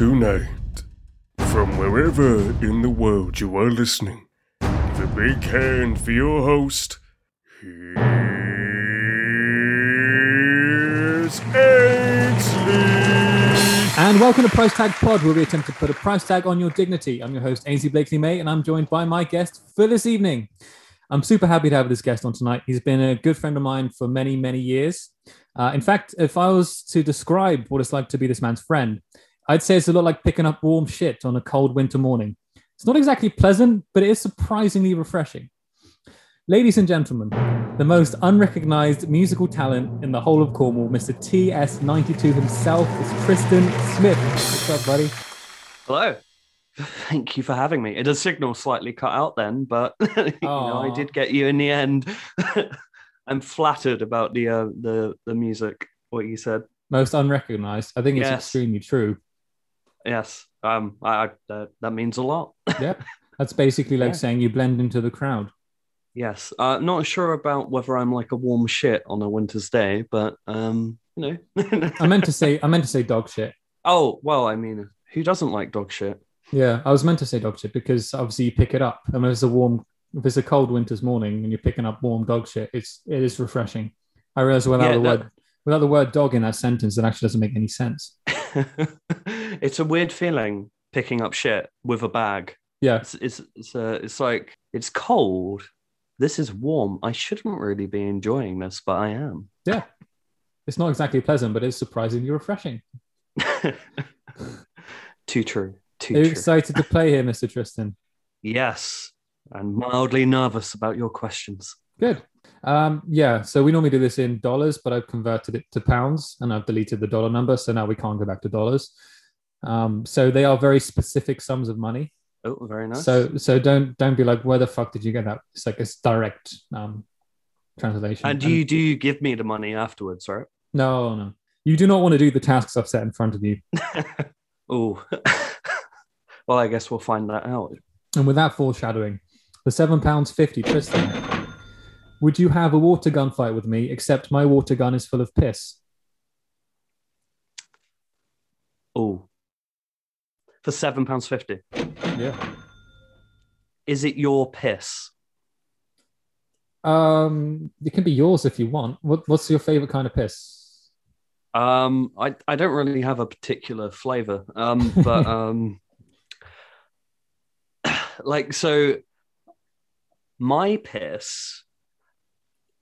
tonight. From wherever in the world you are listening, a big hand for your host. Here's Ainsley. And welcome to Price Tag Pod, where we attempt to put a price tag on your dignity. I'm your host, Ainsley Blakely May, and I'm joined by my guest for this evening. I'm super happy to have this guest on tonight. He's been a good friend of mine for many, many years. Uh, in fact, if I was to describe what it's like to be this man's friend, I'd say it's a lot like picking up warm shit on a cold winter morning. It's not exactly pleasant, but it is surprisingly refreshing. Ladies and gentlemen, the most unrecognized musical talent in the whole of Cornwall, Mr. TS92 himself, is Tristan Smith. What's up, buddy? Hello. Thank you for having me. The signal slightly cut out then, but you know, I did get you in the end. I'm flattered about the uh, the the music. What you said. Most unrecognized. I think it's Yes. extremely true. Yes. Um. I, I that, that means a lot. Yep. That's basically like Yeah. saying you blend into the crowd. Yes. Uh. Not sure about whether I'm like a warm shit on a winter's day, but um. You know. I meant to say I meant to say dog shit. oh well. I mean, who doesn't like dog shit? Yeah, I was meant to say dog shit because obviously you pick it up. I mean, it's a warm, if it's a cold winter's morning and you're picking up warm dog shit, it's it is refreshing. I realize without Yeah, the that- word without the word dog in that sentence, it actually doesn't make any sense. it's a weird feeling picking up shit with a bag. Yeah, It's it's it's, uh, it's like it's cold. This is warm. I shouldn't really be enjoying this, but I am. yeah. It's not exactly pleasant, but it's surprisingly refreshing. Too true. Too Are you true. excited to play here, Mr. Tristan? yes, and mildly nervous about your questions. Good. Um, yeah, so we normally do this in dollars, but I've converted it to pounds and I've deleted the dollar number, so now we can't go back to dollars. Um, so they are very specific sums of money. Oh, very nice. So so don't don't be like, where the fuck did you get that? It's like it's direct um, translation. and do you do you give me the money afterwards, right? No, no. You do not want to do the tasks I've set in front of you. Oh, well, I guess we'll find that out. And with that foreshadowing, the seven pounds fifty, Tristan, would you have a water gun fight with me? Except my water gun is full of piss. Oh, for seven pounds fifty. Yeah. Is it your piss? Um, it can be yours if you want. What, what's your favorite kind of piss? Um, I, I don't really have a particular flavor. Um, but um, like so, my piss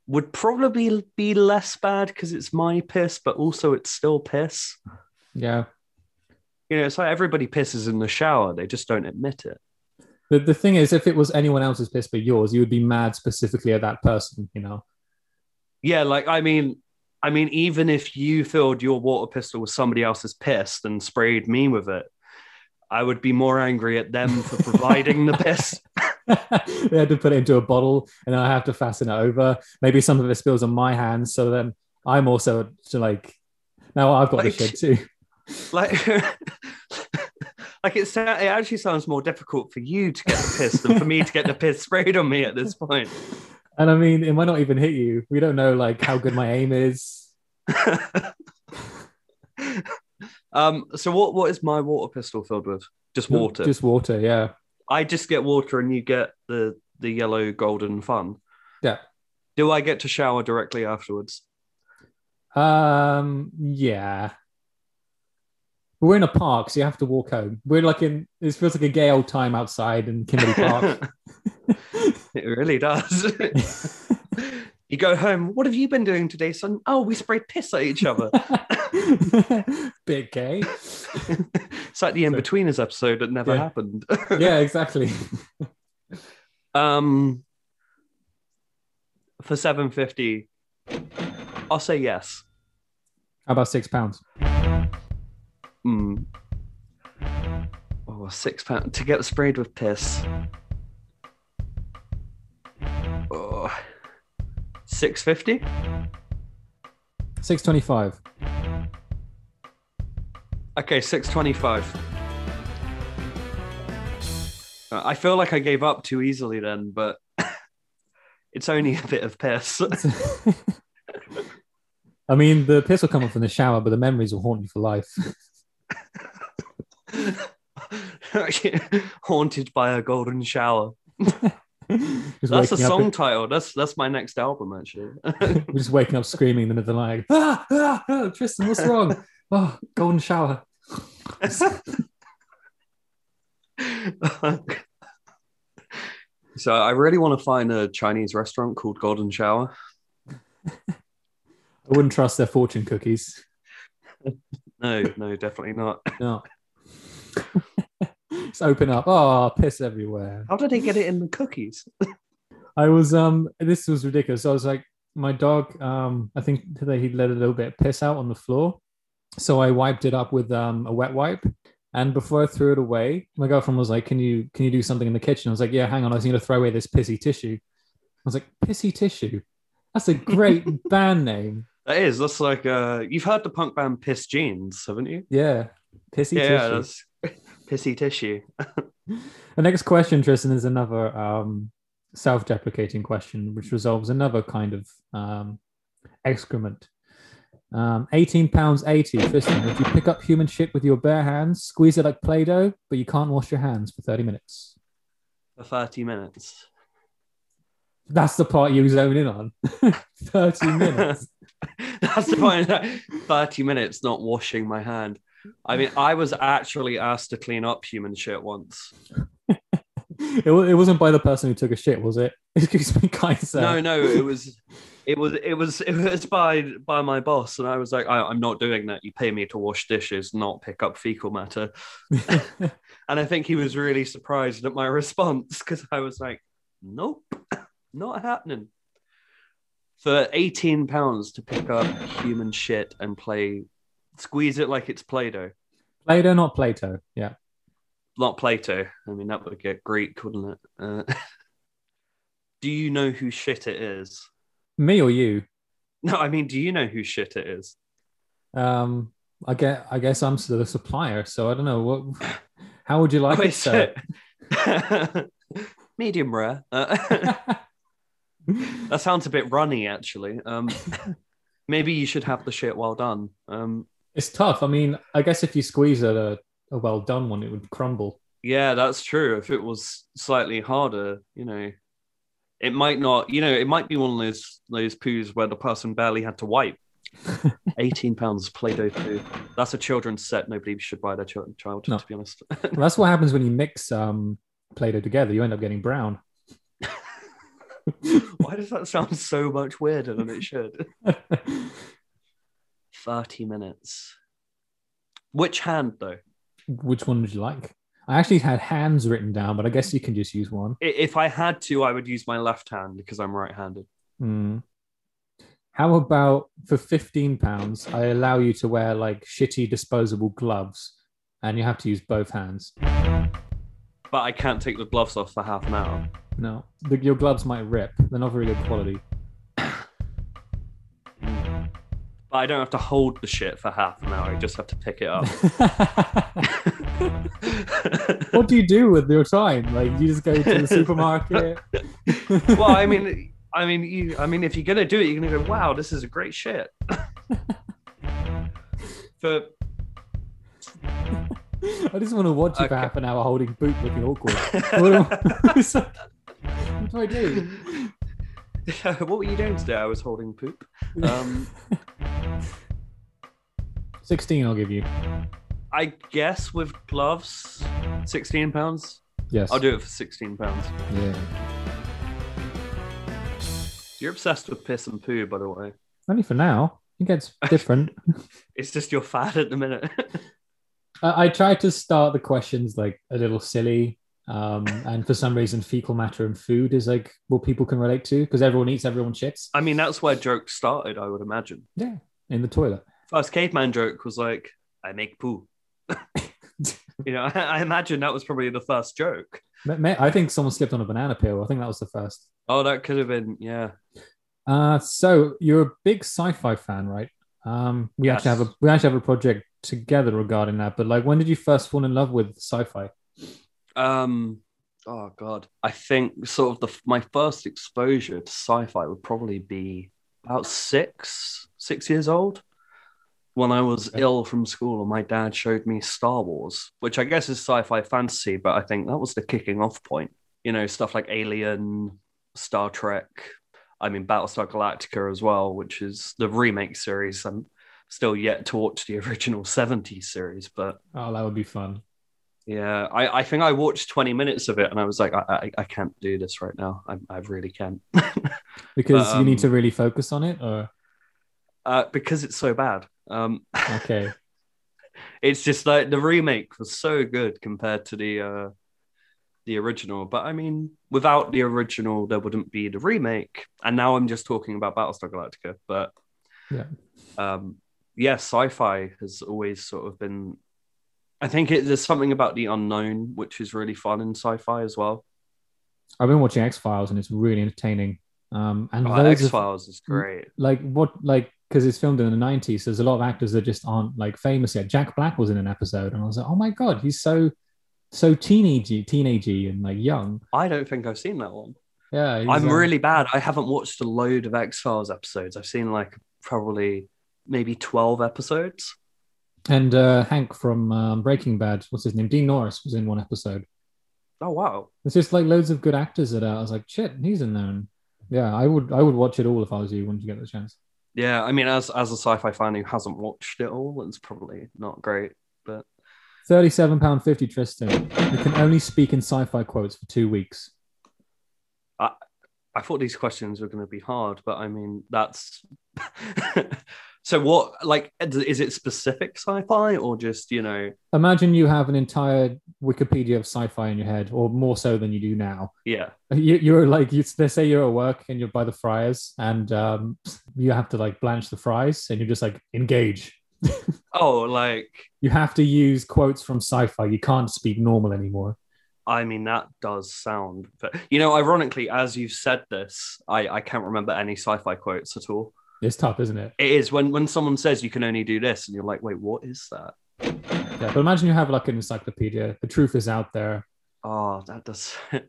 would probably be less bad because it's my piss, but also it's still piss. Yeah. You know, it's like everybody pisses in the shower; they just don't admit it. The, the thing is, if it was anyone else's piss but yours, you would be mad specifically at that person, you know? Yeah, like I mean, I mean, even if you filled your water pistol with somebody else's piss and sprayed me with it, I would be more angry at them for providing the piss. they had to put it into a bottle and then I have to fasten it over. Maybe some of it spills on my hands. So then I'm also to like, now I've got Like- the shit too. like like it, sa- it actually sounds more difficult for you to get the piss than for me to get the piss sprayed on me at this point. point And I mean, it might not even hit you. We don't know like how good my aim is. um so what what is my water pistol filled with just water Just water, yeah. I just get water and you get the the yellow golden fun Yeah. do i get to shower directly afterwards Um, yeah. We're in a park, so you have to walk home. We're like in it feels like a gay old time outside in Kimberley Park. it really does you go home what have you been doing today son oh we sprayed piss at each other Big gay. it's like the in-betweeners episode that never Yeah. happened Yeah, exactly. Um, for seven fifty, I'll say yes. How about six pounds? Mm. Oh, six pound to get sprayed with piss. 650? 625. Okay, 625. Uh, I feel like I gave up too easily then, but it's only a bit of piss. I mean, the piss will come up in the shower, but the memories will haunt you for life. Haunted by a golden shower. That's a song title. That's that's my next album actually. We're just waking up screaming in the middle of the night. Ah, ah, ah, Tristan, what's wrong? Oh, golden shower. so I really want to find a Chinese restaurant called Golden Shower. I wouldn't trust their fortune cookies. No, no, definitely not. No. Just open up. Oh, piss everywhere. How did he get it in the cookies? I was um this was ridiculous. I was like, my dog, um, I think today he'd let a little bit of piss out on the floor. So I wiped it up with um a wet wipe. And before I threw it away, my girlfriend was like, Can you can you do something in the kitchen? I was like, Yeah, hang on, I was gonna throw away this pissy tissue. I was like, Pissy tissue. That's a great band name. That is. That's like uh, you've heard the punk band Pissed Jeans, haven't you? Yeah. Pissy yeah, tissue. Pissy tissue. The next question, Tristan, is another um, self-deprecating question, which resolves another kind of um, excrement. Um, 18 pounds 80. Tristan, would you pick up human shit with your bare hands, squeeze it like Play-Doh, but you can't wash your hands for 30 minutes? For thirty minutes. That's the part you zone in on. 30 minutes. That's the point. Thirty minutes not washing my hand. I mean, I was actually asked to clean up human shit once. it, it wasn't by the person who took a shit, was it? Excuse me, kind sir. No, no, it was, it was, it was, it was by by my boss, and I was like, I, I'm not doing that. You pay me to wash dishes, not pick up fecal matter. And I think he was really surprised at my response because I was like, nope, not happening. For 18 pounds to pick up human shit and play, squeeze it like it's Play Doh. Play-Doh, not Plato. Yeah. Not Plato. I mean, that would get Greek, wouldn't it? Uh, do you know who shit it is? Me or you? No, I mean, do you know who shit it is? Um, I get. I guess I'm the supplier, so I don't know what. How would you like Oh, it, is sir? it? Medium rare. Uh, that sounds a bit runny, actually. Um, maybe you should have the shit well done. Um, it's tough. I mean, I guess if you squeeze a, a well done one, it would crumble. yeah, that's true. If it was slightly harder, you know, it might not. You know, it might be one of those those poos where the person barely had to wipe. 18 pounds Play-Doh poo. That's a children's set. Nobody should buy their ch- child, No. to be honest. Well, that's what happens when you mix um, Play-Doh together. You end up getting brown. Why does that sound so much weirder than it should? 30 minutes. Which hand, though? Which one would you like? I actually had hands written down, but I guess you can just use one. If I had to, I would use my left hand because I'm right handed. Hmm. How about for fifteen pounds? I allow you to wear like shitty disposable gloves, and you have to use both hands. But I can't take the gloves off for half an hour. No, the, your gloves might rip. They're not very good quality. I don't have to hold the shit for half an hour. I just have to pick it up. what do you do with your time? Like you just go to the supermarket. well, I mean, I mean, you, I mean, if you're gonna do it, you're gonna go, "Wow, this is a great shit." for I just want to watch you for half an hour holding boot, looking awkward. what, do, it's what do I do? what were you doing today? I was holding poop. Um, Sixteen, I'll give you. I guess with gloves, sixteen pounds. Yes. I'll do it for sixteen pounds. Yeah. You're obsessed with piss and poo, by the way. Only for now. It gets different. It's just your fad at the minute. I, I tried to start the questions like a little silly. Um, and for some reason, fecal matter and food is like what people can relate to because everyone eats, everyone shits. I mean, that's where jokes started. I would imagine. Yeah, in the toilet. First caveman joke was like, "I make poo." you know, I, I imagine that was probably the first joke. I think someone slipped on a banana peel. I think that was the first. Oh, that could have been, yeah. Uh, so you're a big sci-fi fan, right? Um, we actually have a we actually have a project together regarding that. But like, when did you first fall in love with sci-fi? Um, oh god, I think sort of the my first exposure to sci-fi would probably be about six, six years old. when I was Okay. ill from school and my dad showed me Star Wars, which I guess is sci-fi fantasy, but I think that was the kicking off point. You know, stuff like Alien, Star Trek, I mean Battlestar Galactica as well, which is the remake series. I'm still yet to watch the original 70s series, but Oh, that would be fun. Yeah, I, I think I watched 20 minutes of it and I was like, I, I, I can't do this right now. I, I really can't. Because But, you need um, to really focus on it, or uh, because it's so bad. Um, okay. it's just like the remake was so good compared to the uh the original but i mean without the original there wouldn't be the remake and now i'm just talking about battlestar galactica but Yeah. um yeah sci-fi has always sort of been i think it, there's something about the unknown which is really fun in sci-fi as well. I've been watching X Files and it's really entertaining. Um, and oh, x-files is great. like what like because it's filmed in the 90s so there's a lot of actors that just aren't like famous yet. Jack black was in an episode and i was like oh my god he's so so teenagey teenagey and like young. I don't think i've seen that one. Yeah i'm um, really bad. I haven't watched a load of x-files episodes. I've seen like probably maybe 12 episodes and uh hank from um, breaking bad what's his name? Dean norris was in one episode. Oh wow. It's just like loads of good actors that are, i was like shit he's in there. And yeah i would i would watch it all if i was you when you get the chance. Yeah, I mean, as as a sci-fi fan who hasn't watched it all, it's probably not great. But 37 pound 50 tristan. You can only speak in sci-fi quotes for two weeks. I thought these questions were going to be hard. But I mean, that's so. What like is it specific sci-fi or just you know? imagine you have an entire Wikipedia of sci-fi in your head, or more so than you do now. Yeah, You, you're like, you, they say you're at work and you're by the fryers, and um, you have to like blanch the fries, and you're just like engage. oh, like You have to use quotes from sci-fi. You can't speak normal anymore. I mean, that does sound. But you know, ironically, as you've said this, I I can't remember any sci-fi quotes at all. It's tough, isn't it? It is when when someone says you can only do this, and you're like, wait, what is that? Yeah, but imagine you have like an encyclopedia. The truth is out there. Oh, that does.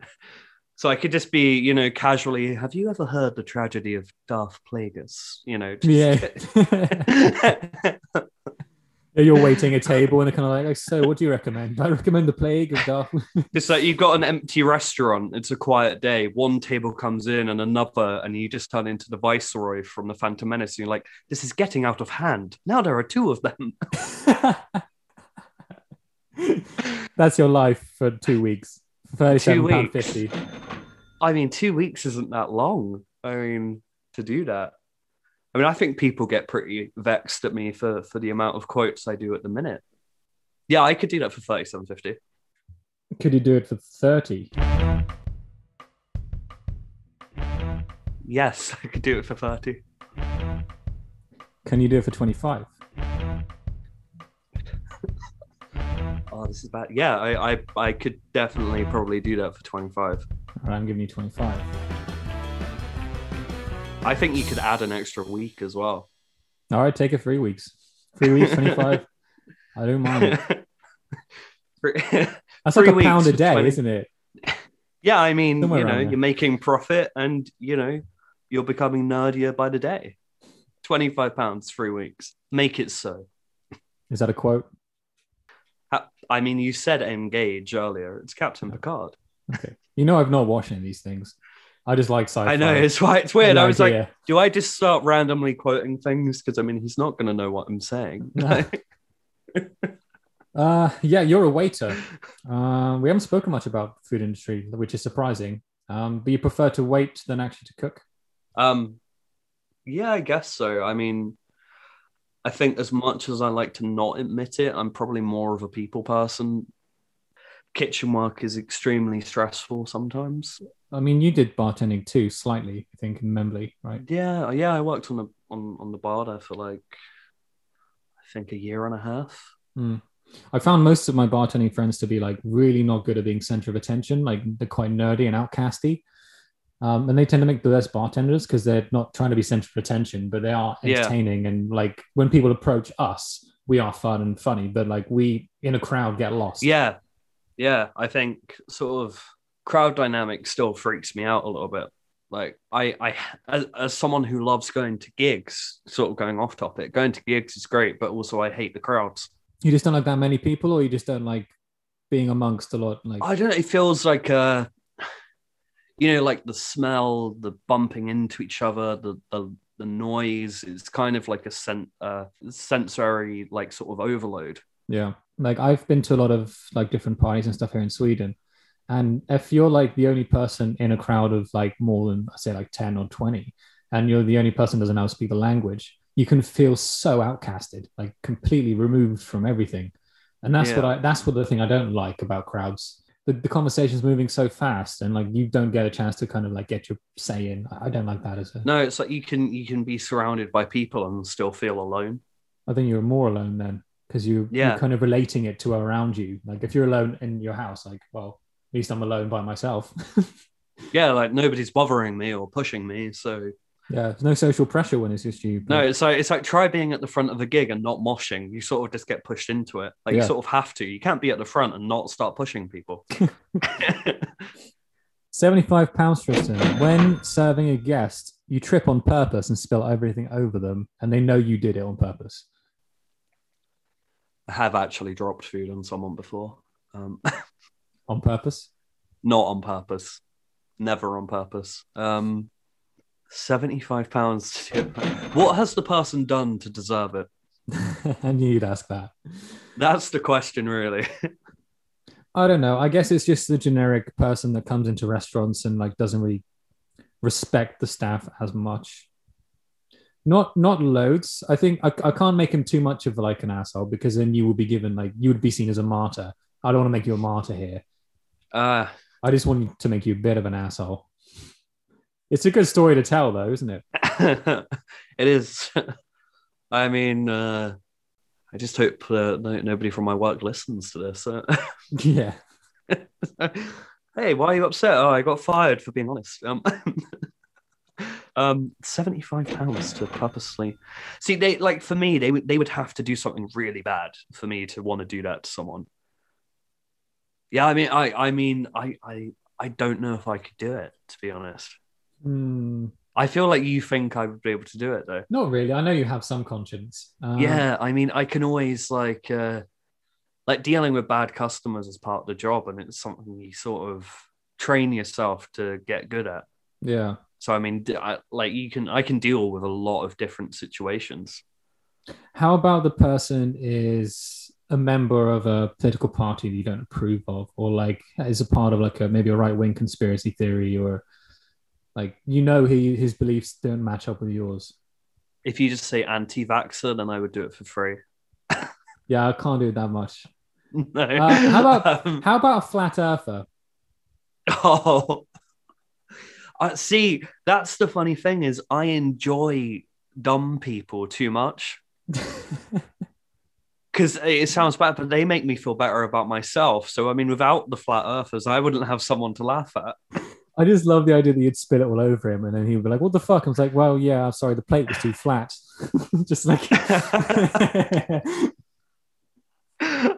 so I could just be, you know, casually. Have you ever heard the tragedy of Darth Plagueis? You know. Just, Yeah. You're waiting a table and they're kind of like, like, so what do you recommend? I recommend the plague of Darth. it's like you've got an empty restaurant. It's a quiet day. One table comes in and another, and you just turn into the Viceroy from the Phantom Menace. And you're like, this is getting out of hand. Now there are two of them. That's your life for two weeks. Thirty-seven pound fifty. I mean, two weeks isn't that long. I mean, to do that. I mean, I think people get pretty vexed at me for for the amount of quotes I do at the minute. Yeah, I could do that for thirty-seven fifty. Could you do it for thirty? Yes, I could do it for thirty. Can you do it for twenty-five? Oh, this is bad. Yeah, I, I I could definitely probably do that for twenty-five. All right, I'm giving you twenty-five. I think you could add an extra week as well. All right, take it three weeks. Three weeks, twenty-five. I don't mind it. That's like a pound a day, 20. isn't it? yeah, I mean, Somewhere you know, you're making profit, and you know, you're becoming nerdier by the day. Twenty-five pounds, three weeks. Make it so. Is that a quote? I mean, you said engage earlier. It's Captain Picard. Okay. You know, I've not watched any of these things. I just like sci-fi. I know it's why it's weird. I was like, do I just start randomly quoting things? Because I mean, he's not going to know what I'm saying. No. Uh, yeah, you're a waiter. Uh, we haven't spoken much about food industry, which is surprising. Um, but you prefer to wait than actually to cook. Um, yeah, I guess so. I mean, I think as much as I like to not admit it, I'm probably more of a people person. Kitchen work is extremely stressful sometimes. I mean, you did bartending too, slightly, I think, in Membley, right? Yeah, yeah, I worked on the on on the bar there for like I think a year and a half. Hmm. I found most of my bartending friends to be like really not good at being center of attention. Like they're quite nerdy and outcasty. Um, and they tend to make the best bartenders because they're not trying to be center of attention, but they are Yeah. entertaining. And like when people approach us, we are fun and funny, but like we in a crowd get lost. Yeah, yeah, I think sort of crowd dynamic still freaks me out a little bit. Like I, I, as, as someone who loves going to gigs, sort of going off topic, going to gigs is great, but also I hate the crowds. You just don't like that many people, or you just don't like being amongst a lot. Like I don't know. It feels like uh, you know, like the smell, the bumping into each other, the the the noise is kind of like a sen- uh, sensory like sort of overload. Yeah. Like I've been to a lot of like different parties and stuff here in Sweden. And if you're like the only person in a crowd of like more than I say like 10 or 20, and you're the only person who doesn't know how to speak the language, you can feel so outcasted, like completely removed from everything. And that's what I that's what the thing I don't like about crowds. The, the conversation's moving so fast and like you don't get a chance to kind of like get your say in. I don't like that as a No, it's like you can you can be surrounded by people and still feel alone. I think you're more alone then because you, Yeah. you're kind of relating it to around you. Like if you're alone in your house, like, well, least I'm alone by myself. Yeah, like nobody's bothering me or pushing me. So yeah, there's no social pressure when it's just you. no, it's like it's like try being at the front of a gig and not moshing. You sort of just get pushed into it. Like Yeah. you sort of have to. You can't be at the front and not start pushing people. 75 pounds, Tristan. When serving a guest, you trip on purpose and spill everything over them, and they know you did it on purpose. I have actually dropped food on someone before. Um, On purpose? not on purpose. Never on purpose. Um, 75 pounds. to- What has the person done to deserve it? I knew you'd ask that. That's the question, really. I don't know. I guess it's just the generic person that comes into restaurants and like doesn't really respect the staff as much. Not not loads. I think I, I can't make him too much of like an asshole because then you would be given like you would be seen as a martyr. I don't want to make you a martyr here. Uh, I just want to make you a bit of an asshole. It's a good story to tell though, isn't it? it is. I mean, uh, I just hope uh, no, nobody from my work listens to this. Uh, Yeah. hey, why are you upset? Oh, I got fired for being honest. Um, um, seventy-five pounds to purposely see. They like for me, they would they would have to do something really bad for me to want to do that to someone. Yeah, I mean, I, I mean, I, I, I don't know if I could do it to be honest. Hmm, I feel like you think I would be able to do it though. not really. I know you have some conscience. Um, yeah, I mean, I can always like, uh, like dealing with bad customers is part of the job, and it's something you sort of train yourself to get good at. Yeah. So I mean, I, like you can, I can deal with a lot of different situations. How about the person is a member of a political party that you don't approve of, or like is a part of like a maybe a right wing conspiracy theory, or like you know he his beliefs don't match up with yours. If you just say anti-vaxxer, then I would do it for free. Yeah, I can't do it that much. no. Uh, how about- Um, How about a flat earther? Oh, uh, see, that's the funny thing is I enjoy dumb people too much because it sounds bad, but they make me feel better about myself. So I mean, without the flat earthers, I wouldn't have someone to laugh at. I just love the idea that you'd spill it all over him, and then he would be like, "What the fuck?" I was like, "Well, yeah, I'm sorry, the plate was too flat." just like, okay,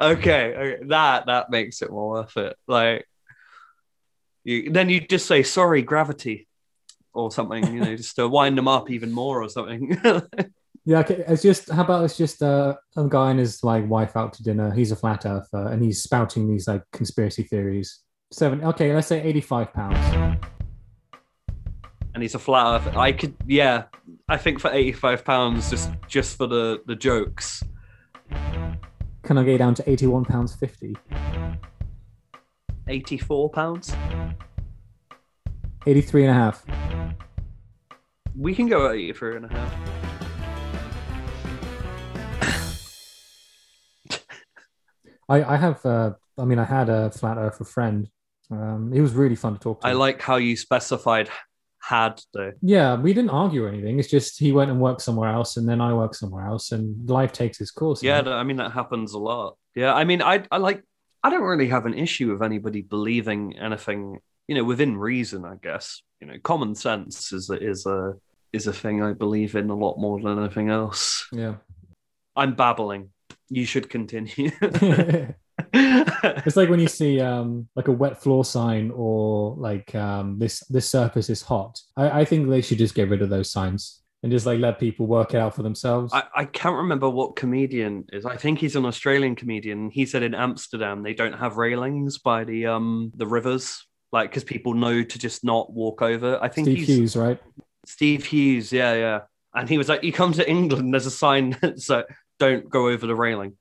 okay, that that makes it more worth it. Like, you then you just say sorry, gravity, or something. You know, just to wind them up even more or something. yeah, okay. It's just how about it's just uh, a guy and his like wife out to dinner. He's a flat earther, and he's spouting these like conspiracy theories. Seven, okay, let's say eighty-five pounds. and he's a flat earther. I could, yeah, I think for eighty-five pounds, just just for the the jokes. Can I get down to eighty-one pounds fifty? Eighty-four pounds. Eighty-three and a half. We can go at eighty-three and a half. I, I have. Uh, I mean, I had a flat earther friend. Um, he was really fun to talk to. I like how you specified had though. Yeah, we didn't argue or anything. It's just he went and worked somewhere else, and then I worked somewhere else, and life takes its course. Yeah? I mean that happens a lot. Yeah, I mean, I I like. I don't really have an issue with anybody believing anything, you know, within reason. I guess you know, common sense is a, is a is a thing I believe in a lot more than anything else. yeah. I'm babbling. You should continue. It's like when you see um like a wet floor sign or like um this this surface is hot. I, I think they should just get rid of those signs and just like let people work it out for themselves. I, I can't remember what comedian is. I think he's an Australian comedian. He said in Amsterdam they don't have railings by the um the rivers, like because people know to just not walk over. I think Steve he's Hughes, right? Steve Hughes, yeah, yeah. And he was like, "You come to England, there's a sign so don't go over the railing."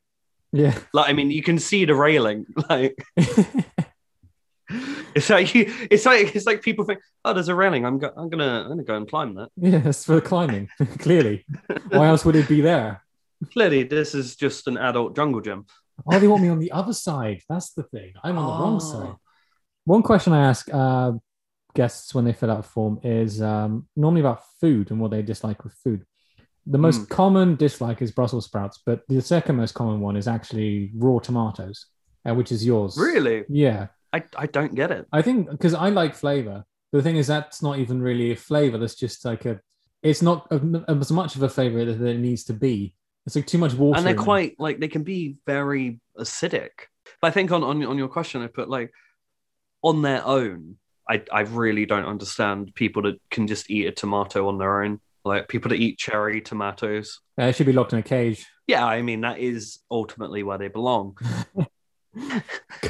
Yeah. Like, I mean, you can see the railing. Like, it's like you, it's like it's like people think, "Oh, there's a railing. I'm go- I'm gonna I'm gonna go and climb that." yeah, it's for climbing. Clearly. Why else would it be there? Clearly, this is just an adult jungle gym. Oh, they want me on the other side. That's the thing. I'm on the wrong Oh. side. One question I ask uh, guests when they fill out a form is um, normally about food and what they dislike with food. The most common dislike is Brussels sprouts, but the second most common one is actually raw tomatoes, uh, which is yours. Really, Yeah. I I don't get it. I think because I like flavor. The thing is, that's not even really a flavor. That's just like a. It's not a- as much of a flavor that it needs to be. It's like too much water. and they're quite like they can be very acidic. But I think on on, on your question, I put like on their own. I I really don't understand people that can just eat a tomato on their own. Like people that eat cherry tomatoes. It should be locked in a cage. Yeah, I mean that is ultimately where they belong.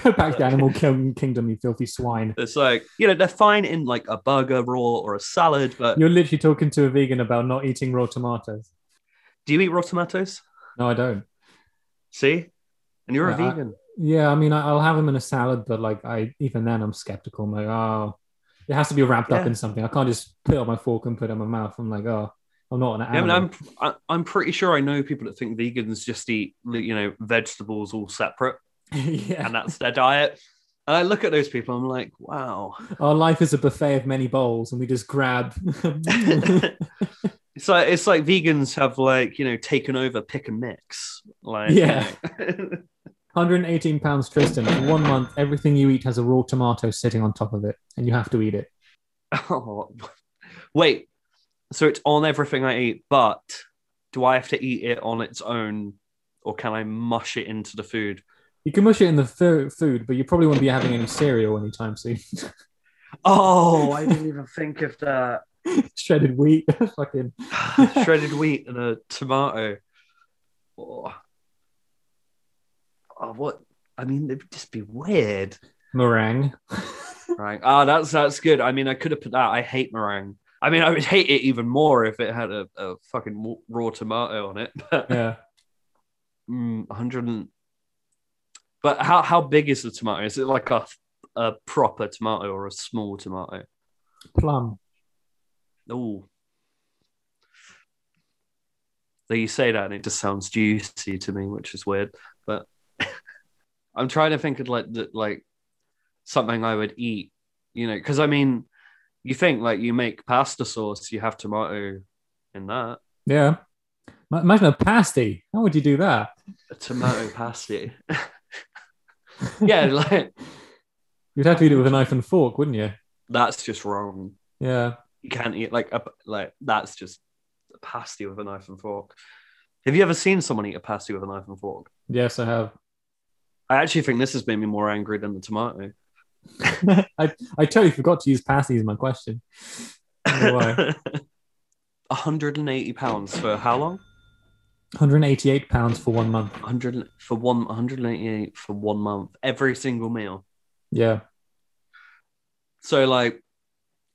Go back to Animal King- Kingdom, you filthy swine. It's like you know they're fine in like a burger raw or a salad, but You're literally talking to a vegan about not eating raw tomatoes. do you eat raw tomatoes? No, I don't. See, and you're a Yeah, I- vegan. Yeah, I mean, I- I'll have them in a salad, but like, I even then, I'm skeptical. I'm like, oh, it has to be wrapped up in something. I can't just put it on my fork and put it in my mouth. I'm like, oh, I'm not an Yeah, I animal. mean, I'm I- I'm pretty sure I know people that think vegans just eat you know vegetables all separate. yeah. and that's their diet. And I look at those people, I'm like, wow. Our life is a buffet of many bowls, and we just grab. it's like it's like vegans have like you know taken over pick and mix. Like Yeah. you know. 118 pounds, Tristan. For one month, everything you eat has a raw tomato sitting on top of it, and you have to eat it. Oh, wait. So it's on everything I eat, but do I have to eat it on its own, or can I mush it into the food? You can mush it in the fo- food, but you probably won't be having any cereal anytime soon. Oh, I didn't even think of that. Shredded wheat, fucking. Shredded wheat and a tomato. Oh. Oh, what? I mean, it'd just be weird. meringue. Right. Ah, that's that's good. I mean, I could have put that. I hate meringue. I mean, I would hate it even more if it had a, a fucking raw tomato on it. But Yeah. mm, 100 and... But how how big is the tomato? Is it like a a proper tomato or a small tomato? Plum. Oh. So you say that and it just sounds juicy to me, which is weird. But I'm trying to think of like the, like something I would eat, you know, because I mean, you think like you make pasta sauce, you have tomato in that. Yeah. Imagine a pasty. How would you do that? A tomato pasty. yeah, like You'd have to eat it with a knife and fork, wouldn't you? that's just wrong. Yeah. You can't eat like a like that's just a pasty with a knife and fork. Have you ever seen someone eat a pasty with a knife and fork? Yes, I have. I actually think this has made me more angry than the tomato. I, I totally forgot to use pasties in my question. why. 180 pounds for how long? 188 pounds for one month. 100 for one 188 for one month every single meal. Yeah. So like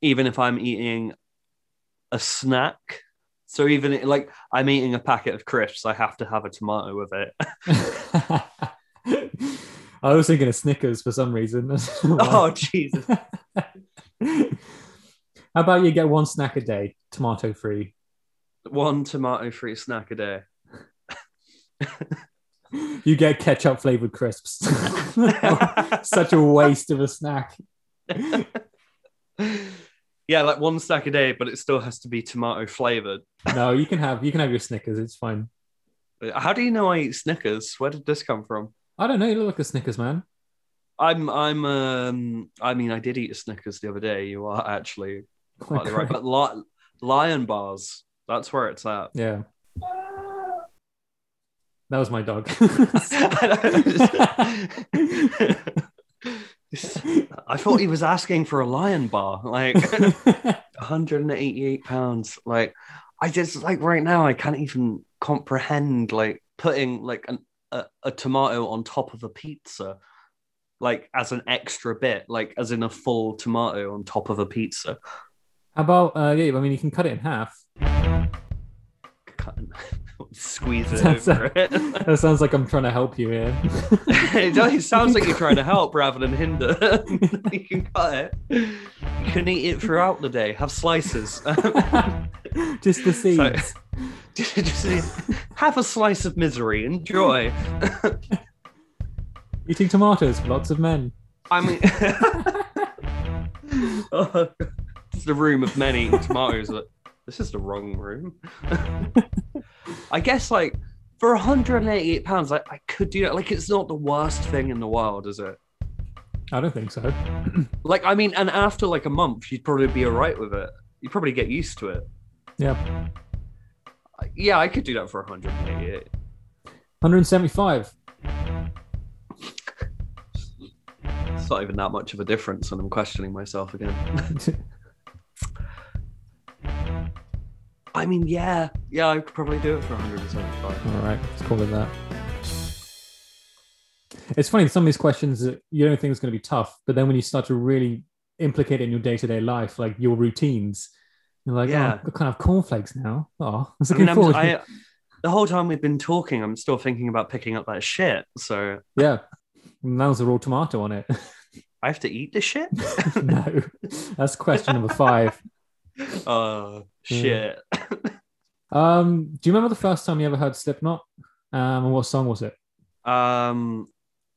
even if I'm eating a snack, so even like I'm eating a packet of crisps, I have to have a tomato with it. I was thinking of Snickers for some reason. oh Jesus. How about you get one snack a day, tomato free? One tomato free snack a day. You get ketchup flavored crisps. Such a waste of a snack. yeah, like one snack a day, but it still has to be tomato flavored. No, you can have you can have your Snickers. It's fine. How do you know I eat Snickers? Where did this come from? I don't know. You look like a Snickers man. I'm I'm um I mean I did eat a Snickers the other day. You are actually quite right, but li- Lion bars. That's where it's at. Yeah. That was my dog. I thought he was asking for a lion bar, like 188 pounds. Like, I just like right now, I can't even comprehend like putting like an, a, a tomato on top of a pizza, like as an extra bit, like as in a full tomato on top of a pizza. How about uh, yeah? I mean, you can cut it in half. Cut and- Squeeze it That's- over it. That sounds like I'm trying to help you here. it sounds like you're trying to help rather than hinder. you can cut it. You can eat it throughout the day. Have slices. Just the seeds. So- have a slice of misery. Enjoy. Eating tomatoes for lots of men. I mean, oh, it's the room of men eating tomatoes. But this is the wrong room. I guess, like, for 188 pounds, I, I could do that. Like, it's not the worst thing in the world, is it? I don't think so. Like, I mean, and after like a month, you'd probably be all right with it. You'd probably get used to it. Yeah, Yeah, I could do that for 188. 175. It's not even that much of a difference, and I'm questioning myself again. I mean, yeah, yeah, I could probably do it for 175. All right, let's call it that. It's funny, some of these questions that you don't think is going to be tough, but then when you start to really implicate it in your day to day life, like your routines, you're like, Yeah. oh, I kind of cornflakes now. Oh, I was looking mean, I'm, forward. I, the whole time we've been talking, I'm still thinking about picking up that shit. So yeah, and that was a raw tomato on it. I have to eat the shit. no, that's question number five. Oh shit! Um, do you remember the first time you ever heard Slipknot? Um, and what song was it? Um,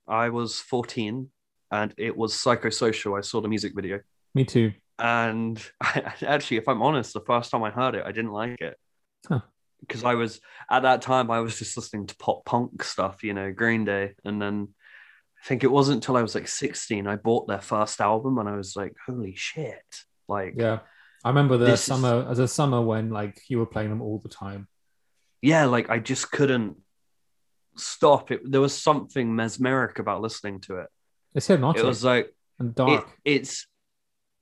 I was 14, and it was Psychosocial. I saw the music video. Me too. And I, actually if i'm honest the first time i heard it i didn't like it Huh. because i was at that time i was just listening to pop punk stuff you know green day and then i think it wasn't until i was like 16 i bought their first album and i was like holy shit like Yeah, I remember the summer as a summer when like you were playing them all the time. yeah like i just couldn't stop it there was something mesmeric about listening to it It's hypnotic it was like and it, dark. it's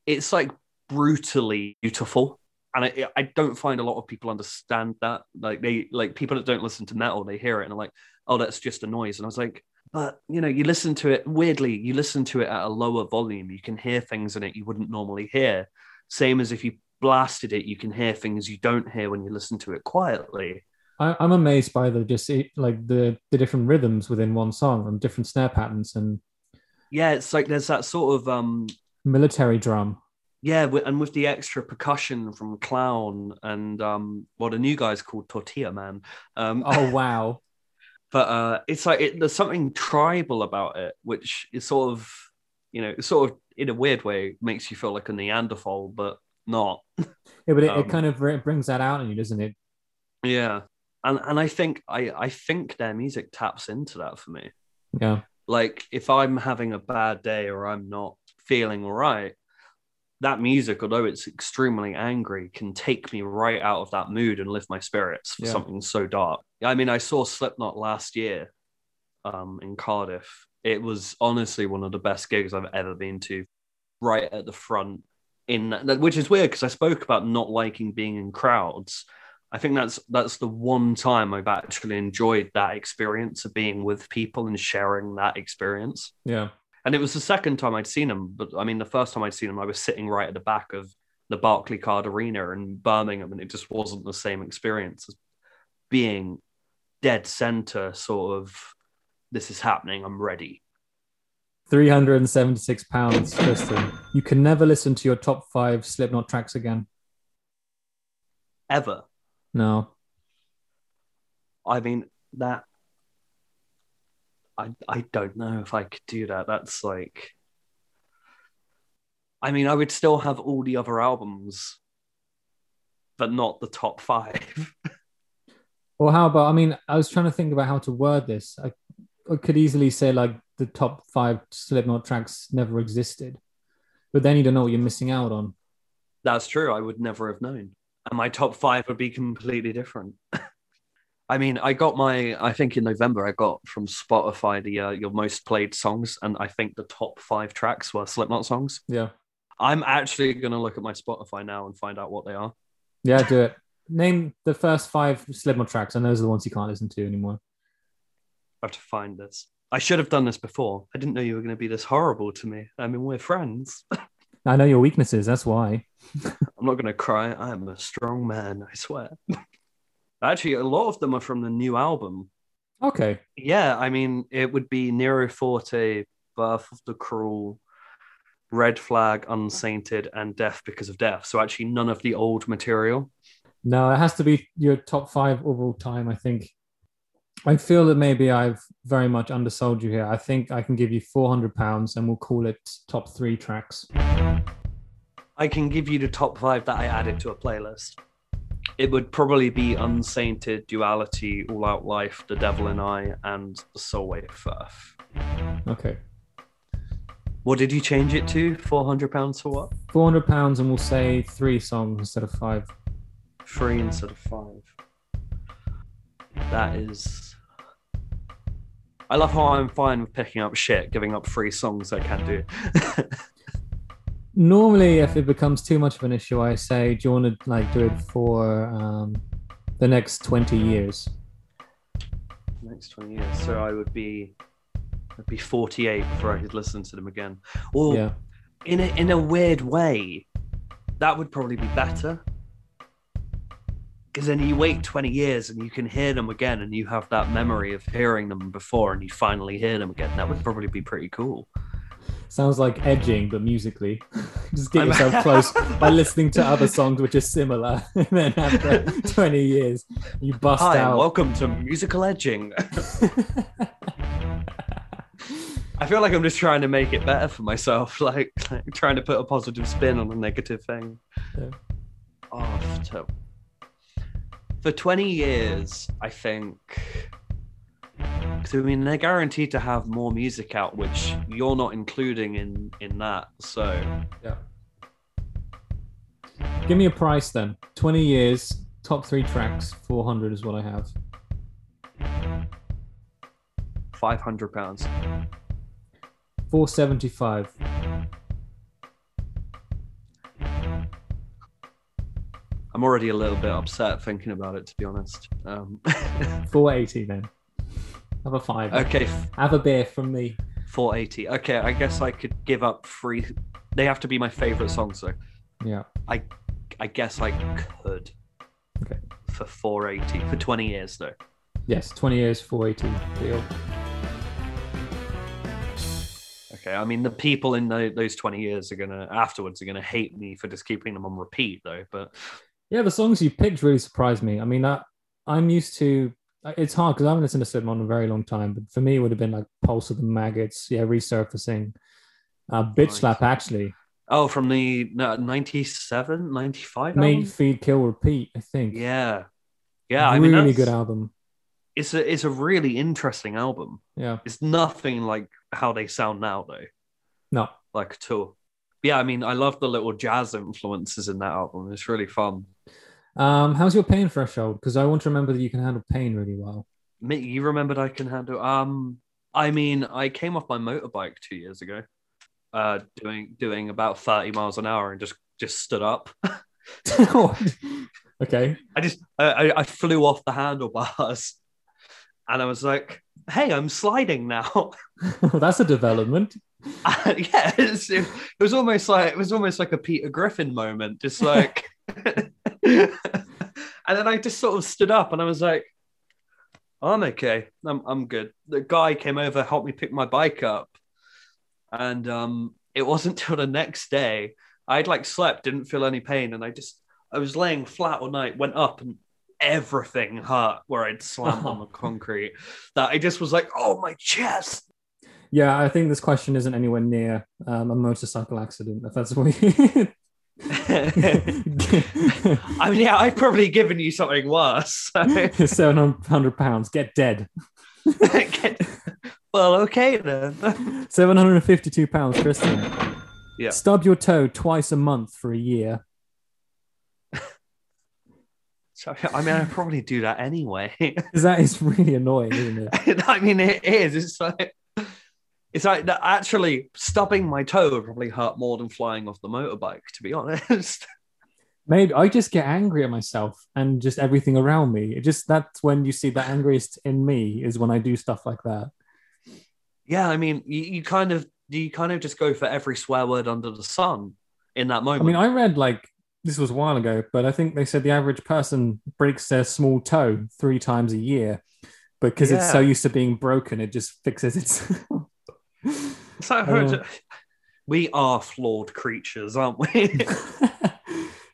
it's like brutally beautiful and I, I don't find a lot of people understand that. Like they like people that don't listen to metal they hear it and are like oh that's just a noise. And i was like but you know you listen to it weirdly you listen to it at a lower volume. You can hear things in it you wouldn't normally hear. Same as if you blasted it you can hear things you don't hear when you listen to it quietly. I, I'm amazed by the just like the the different rhythms within one song and different snare patterns and yeah it's like there's that sort of um military drum. Yeah, and with the extra percussion from Clown and um, what a new guy's called Tortilla Man. Um, Oh wow! but uh, it's like it, there's something tribal about it, which is sort of, you know, sort of in a weird way makes you feel like a Neanderthal, but not. Yeah, but it, Um, it kind of br- brings that out in you, doesn't it? Yeah, and and I think I I think their music taps into that for me. Yeah, Like if I'm having a bad day or I'm not feeling all right, that music, although it's extremely angry, can take me right out of that mood and lift my spirits for Yeah. something so dark. I mean, I saw Slipknot last year um, in Cardiff. It was honestly one of the best gigs I've ever been to, right at the front. In that, which is weird because I spoke about not liking being in crowds. I think that's that's the one time I've actually enjoyed that experience of being with people and sharing that experience. yeah. And it was the second time I'd seen him, but I mean, the first time I'd seen him, I was sitting right at the back of the Barclaycard Arena in Birmingham, and it just wasn't the same experience as being dead center, sort of. This is happening. I'm ready. 376 pounds, Tristan. You can never listen to your top five Slipknot tracks again. Ever. No. I mean that. I I don't know if I could do that. That's like. I mean, I would still have all the other albums, but not the top five. Or how about, I mean, I was trying to think about how to word this. I, I could easily say like the top five Slipknot tracks never existed, but then you don't know what you're missing out on. That's true. I would never have known. And my top five would be completely different. I mean, I got my. I think in November I got from Spotify the uh, your most played songs, and I think the top five tracks were Slipknot songs. Yeah. I'm actually gonna look at my Spotify now and find out what they are. Yeah, do it. Name the first five Slipknot tracks, and those are the ones you can't listen to anymore. I have to find this. I should have done this before. I didn't know you were going to be this horrible to me. I mean, we're friends. I know your weaknesses. That's why. I'm not going to cry. I am a strong man. I swear. Actually, a lot of them are from the new album. Okay. Yeah, I mean, it would be Nero Forte, Birth of the Cruel, Red Flag, Unsainted, and Death Because of Death. So actually, none of the old material. No, it has to be your top five overall time. I think. I feel that maybe I've very much undersold you here. I think I can give you four hundred pounds, and we'll call it top three tracks. I can give you the top five that I added to a playlist. It would probably be Unsainted, Duality, All Out Life, The Devil and I, and The Solway Firth. Okay. What did you change it to? Four hundred pounds for what? Four hundred pounds, and we'll say three songs instead of five. Three instead of five. That is. I love how I'm fine with picking up shit, giving up three songs I can't do. Normally, if it becomes too much of an issue, I say, "Do you want to like do it for um, the next twenty years?" Next twenty years, so I would be, I'd be 48 before I could listen to them again. Or Yeah. in a in a weird way, that would probably be better. Because then you wait 20 years and you can hear them again, and you have that memory of hearing them before, and you finally hear them again. That would probably be pretty cool. Sounds like edging, but musically. Just get yourself close by listening to other songs which are similar, and then after twenty years, you bust Hi, out. welcome to musical edging. I feel like I'm just trying to make it better for myself, like, like trying to put a positive spin on a negative thing. Yeah. Oh, so for 20 years, I think. Because I mean, they're guaranteed to have more music out, which you're not including in in that. So Yeah. Give me a price then. Twenty years, top three tracks, four hundred is what I have. 500 pounds. Four seventy-five. I'm already a little bit upset thinking about it, to be honest. Um, Four eighty then. Have a five. okay, Have a beer from me. 480. Okay, I guess I could give up three. They have to be my favorite songs, though. Yeah. I, I guess I could. Okay. For 480 for 20 years, though. Yes, twenty years, four eighty. Deal. Okay, I mean the people in tho- those 20 years are gonna afterwards are gonna hate me for just keeping them on repeat, though. But Yeah, the songs you picked really surprised me. I mean, I, I'm used to. It's hard because I haven't listened to Slipknot in a very long time, but for me, it would have been like Pulse of the Maggots, yeah, resurfacing, uh, Bitch Nice. Slap actually, oh, from the no, 97, 95 Mate album? Feed Kill Repeat. I think. Yeah, yeah. I really mean, that's- good album. It's a it's a really interesting album. Yeah, It's nothing like how they sound now, though. no, like at all. Yeah, I mean, I love the little jazz influences in that album. It's really fun. Um, how's your pain threshold? Because I want to remember that you can handle pain really well. Me, you remembered I can handle. Um, I mean, I came off my motorbike two years ago, uh, doing doing about thirty miles an hour, and just just stood up. okay. I just I, I- flew off the handlebars, and I was like, "Hey, I'm sliding now." well, that's a development. yeah, it's, it, was almost like it was almost like a Peter Griffin moment, just like. and then I just sort of stood up, and I was like, "I'm okay. I'm I'm good." The guy came over, helped me pick my bike up, and um, it wasn't till the next day I'd like slept, didn't feel any pain, and I just I was laying flat all night, went up, and everything hurt where I'd slammed on the concrete. That I just was like, "Oh, my chest." Yeah, I think this question isn't anywhere near um, a motorcycle accident. If that's what you... I mean, yeah, I've probably given you something worse. so- Seven hundred pounds. Get dead. well, okay then. Seven hundred and fifty-two pounds, Tristan. Yeah. Stub your toe twice a month for a year. So, I mean, I probably do that anyway. That is really annoying, isn't it? I mean, it is. It's like it's like actually stubbing my toe would probably hurt more than flying off the motorbike. To be honest. Maybe I just get angry at myself and just everything around me. It just that's when you see the angriest in me is when I do stuff like that. Yeah, I mean, you, you kind of you kind of just go for every swear word under the sun in that moment. I mean, I read like this was a while ago, but I think they said the average person breaks their small toe three times a year, because it's so used to being broken, it just fixes itself. so uh, we are flawed creatures, aren't we?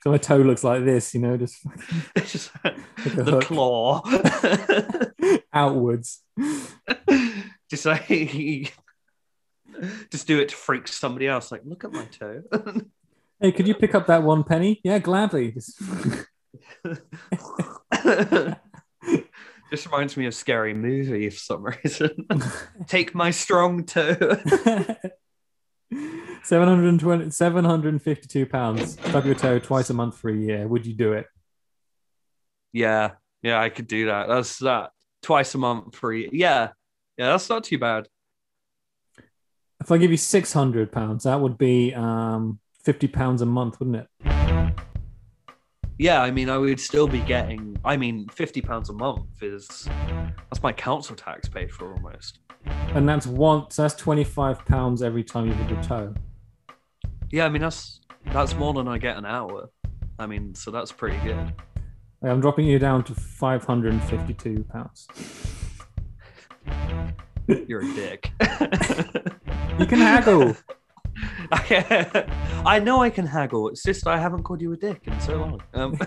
so my toe looks like this, you know, just just the claw. outwards. just like just do it to freak somebody else. Like, look at my toe. Hey, could you pick up that one penny? Yeah, gladly. Just reminds me of scary movie for some reason. Take my strong toe. 720, 752 pounds. Stub your toe twice a month for a year. Would you do it? yeah, yeah, I could do that. That's that twice a month for a year. Yeah, yeah, that's not too bad. If I give you 600 pounds, that would be um, 50 pounds a month, wouldn't it? Yeah, I mean, I would still be getting. I mean, fifty pounds a month is that's my council tax paid for almost. And that's one, so that's 25 pounds every time you hit your toe. Yeah, I mean that's that's more than I get an hour. I mean, so that's pretty good. I'm dropping you down to 552 pounds. You're a dick. You can haggle. I know I can haggle. It's just I haven't called you a dick in so long. Um,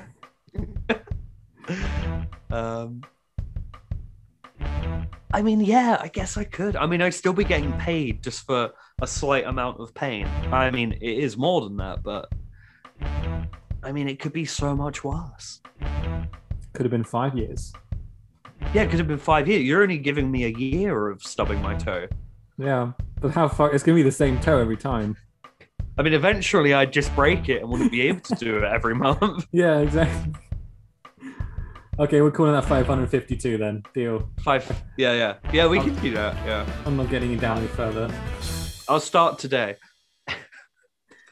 um, I mean, yeah, I guess I could. I mean, I'd still be getting paid just for a slight amount of pain. I mean, it is more than that, but I mean, it could be so much worse. Could have been five years. Yeah, it could have been five years. You're only giving me a year of stubbing my toe. Yeah. But how far? It's to be the same toe every time. I mean, eventually I'd just break it and wouldn't be able to do it every month. Yeah, exactly. Okay, we're calling that 552 then. Deal. Five. Yeah, yeah. Yeah, we can do that. Yeah. I'm not getting you down any further. I'll start today.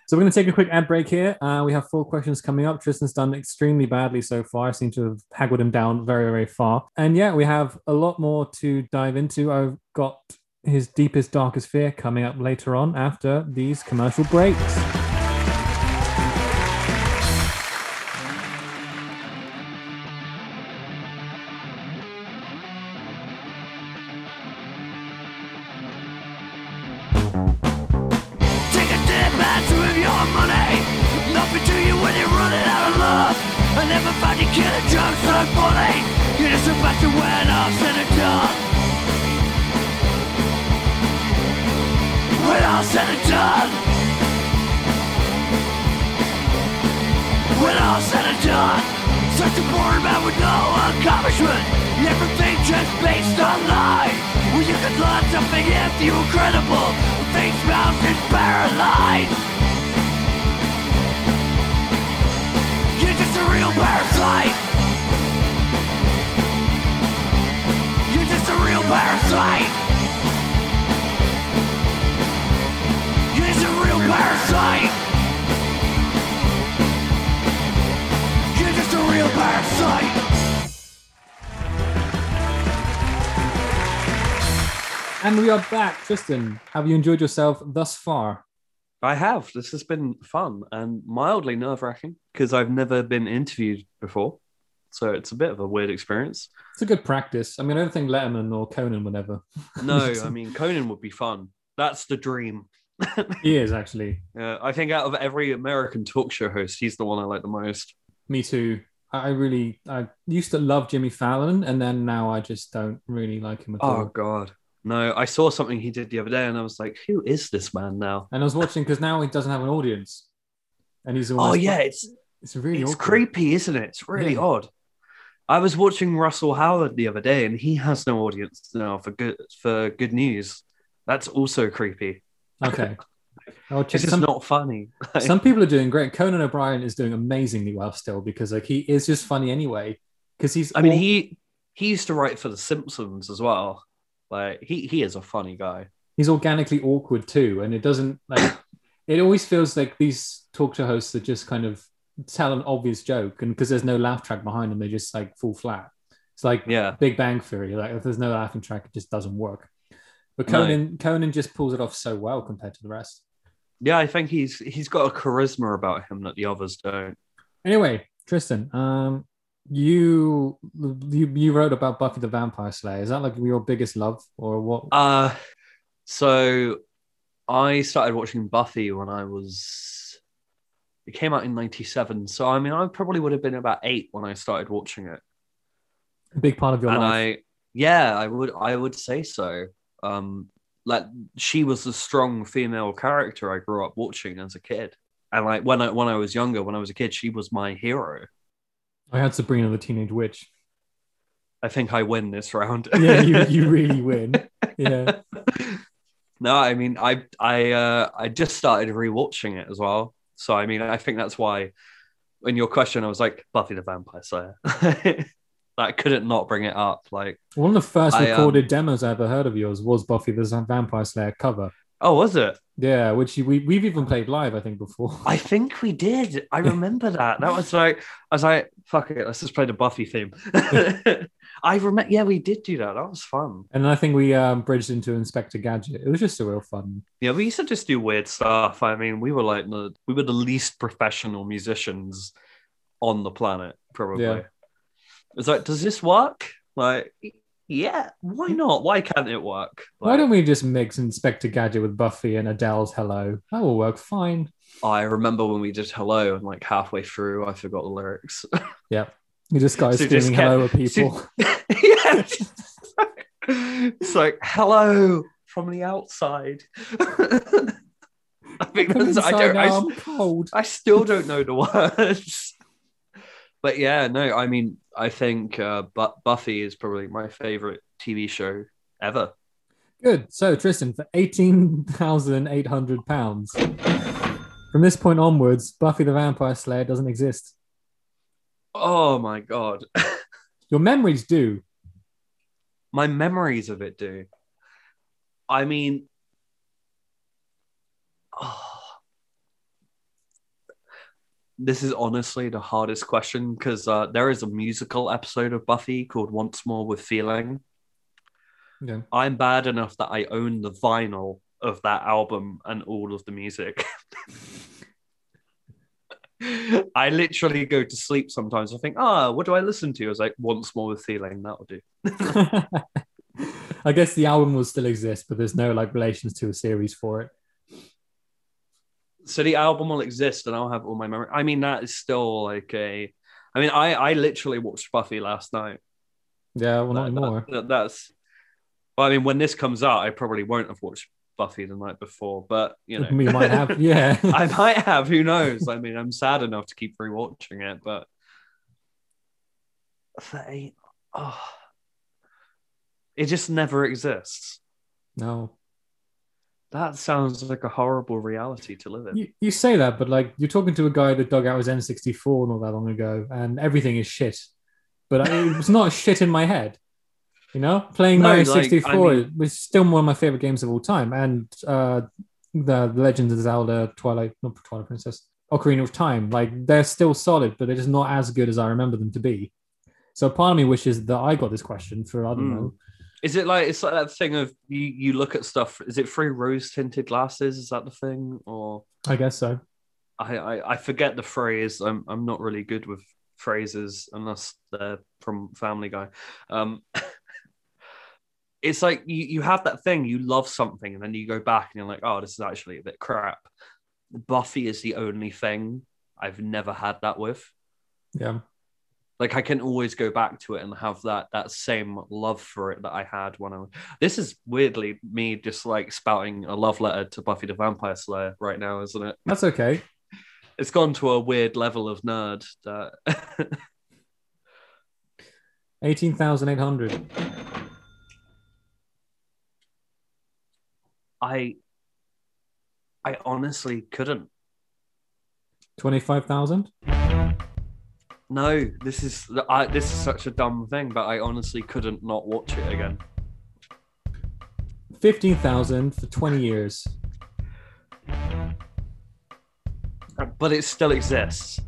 So we're going to take a quick ad break here. Uh, we have four questions coming up. Tristan's done extremely badly so far. I seem to have haggled him down very, very far. And yeah, we have a lot more to dive into. I've got his deepest, darkest fear coming up later on after these commercial breaks. Accomplishment. Everything just based on lies. Well, you could learn something if you were credible. Face mountains paralyzed. You're just a real parasite. You're just a real parasite. You're just a real parasite. You're just a real parasite. And we are back. Tristan, have you enjoyed yourself thus far? I have. This has been fun and mildly nerve wracking because I've never been interviewed before. So it's a bit of a weird experience. It's a good practice. I mean, I don't think Letterman or Conan would ever. No, I mean, Conan would be fun. That's the dream. He is actually. I think out of every American talk show host, he's the one I like the most. Me too. I I really, I used to love Jimmy Fallon, and then now I just don't really like him at Oh, all. Oh God. No, I saw something he did the other day and I was like, who is this man now? And I was watching because now he doesn't have an audience, and he's Oh, yeah. It's it's really it's awkward. creepy, isn't it? It's really Yeah. odd. I was watching Russell Howard the other day, and he has no audience now for good for good news. That's also creepy. Okay. Oh, It's just some, not funny. some people are doing great. Conan O'Brien is doing amazingly well still because like he is just funny anyway. because he's. I mean, he he used to write for The Simpsons as well. Like he he is a funny guy. he's organically awkward too, and it doesn't like. it always feels like these talk show hosts that just kind of tell an obvious joke, and because there's no laugh track behind them, they just like fall flat. It's like Yeah. Big Bang Theory. Like if there's no laughing track, it just doesn't work. But No. Conan, Conan just pulls it off so well compared to the rest. Yeah, I think he's he's got a charisma about him that the others don't. Anyway, Tristan, um, you you you wrote about Buffy the Vampire Slayer. Is that like your biggest love, or what? Uh so I started watching Buffy when I was it came out in 97. So I mean I probably would have been about 8 when I started watching it. a big part of your and life. I yeah, I would I would say so. Um like she was the strong female character I grew up watching as a kid. And like when I when I was younger, when I was a kid, she was my hero. I had Sabrina the Teenage Witch. I think I win this round. Yeah, you, you really win. Yeah. no, I mean, I I uh, I just started rewatching it as well. So I mean, I think that's why, in your question, I was like Buffy the Vampire Slayer. that couldn't not bring it up. Like, One of the first I, um, recorded demos I ever heard of yours was Buffy the Vampire Slayer cover. Oh, was it? Yeah, which we, we've even played live, I think, before. I think we did. I remember that. That was like, I was like, fuck it, let's just play the Buffy theme. I remember, yeah, we did do that. That was fun. And I think we um, bridged into Inspector Gadget. It was just a real fun. Yeah, we used to just do weird stuff. I mean, we were like the we were the least professional musicians on the planet, probably. Yeah. It's like, does this work? Like, yeah, why not? Why can't it work? Why don't we just mix Inspector Gadget with Buffy and Adele's Hello? That will work fine. I remember when we did Hello, and like halfway through, I forgot the lyrics. Yeah, you just guys So just kept- hello at people. yeah, it's like hello from the outside. I think that's, I don't. I, I'm cold. I still don't know the words. But yeah, no, I mean, I think uh, Bu- Buffy is probably my favorite TV show ever. Good. So, Tristan, for £18,800, from this point onwards, Buffy the Vampire Slayer doesn't exist. Oh my god, Your memories do. my memories of it do. I mean, oh. This is honestly the hardest question because uh, there is a musical episode of Buffy called Once More with Feeling. Okay. I'm bad enough that I own the vinyl of that album and all of the music. I literally go to sleep sometimes. I think, ah, what do I listen to? I was like, once more with feeling, that'll do. I guess the album will still exist, but there's no like relations to a series for it. So the album will exist and I'll have all my memory. I mean, that is still like a. I mean, I I literally watched Buffy last night. Yeah, well, not That- anymore. that- that's. Well, I mean, when this comes out, I probably won't have watched Buffy the night before, but you know, We might have, yeah. I might have. Who knows? I mean, I'm sad enough to keep rewatching it, but they, oh, it just never exists. no. That sounds like a horrible reality to live in. You, you say that, but like you're talking to a guy that dug out his N64 not that long ago, and everything is shit. But I, it was not shit in my head. You know, playing No, Mario like, 64 I mean- was still one of my favorite games of all time, and uh, the Legend of Zelda, Twilight, not Twilight Princess, Ocarina of Time, like they're still solid, but they're just not as good as I remember them to be. So part of me wishes that I got this question for I don't Mm. know. Is it like it's like that thing of you you look at stuff? Is it through rose tinted glasses? Is that the thing? Or I guess so. I, I I forget the phrase. I'm I'm not really good with phrases unless they're from Family Guy. Um, it's like you you have that thing you love something and then you go back and you're like, oh, this is actually a bit crap. Buffy is the only thing I've never had that with. Yeah. Like I can always go back to it and have that that same love for it that I had when I was. This is weirdly me just like spouting a love letter to Buffy the Vampire Slayer right now, isn't it? That's okay. It's gone to a weird level of nerd that 18,800. I I honestly couldn't. 25,000? No, this is I, this is such a dumb thing, but I honestly couldn't not watch it again. Fifteen thousand for twenty years. But it still exists.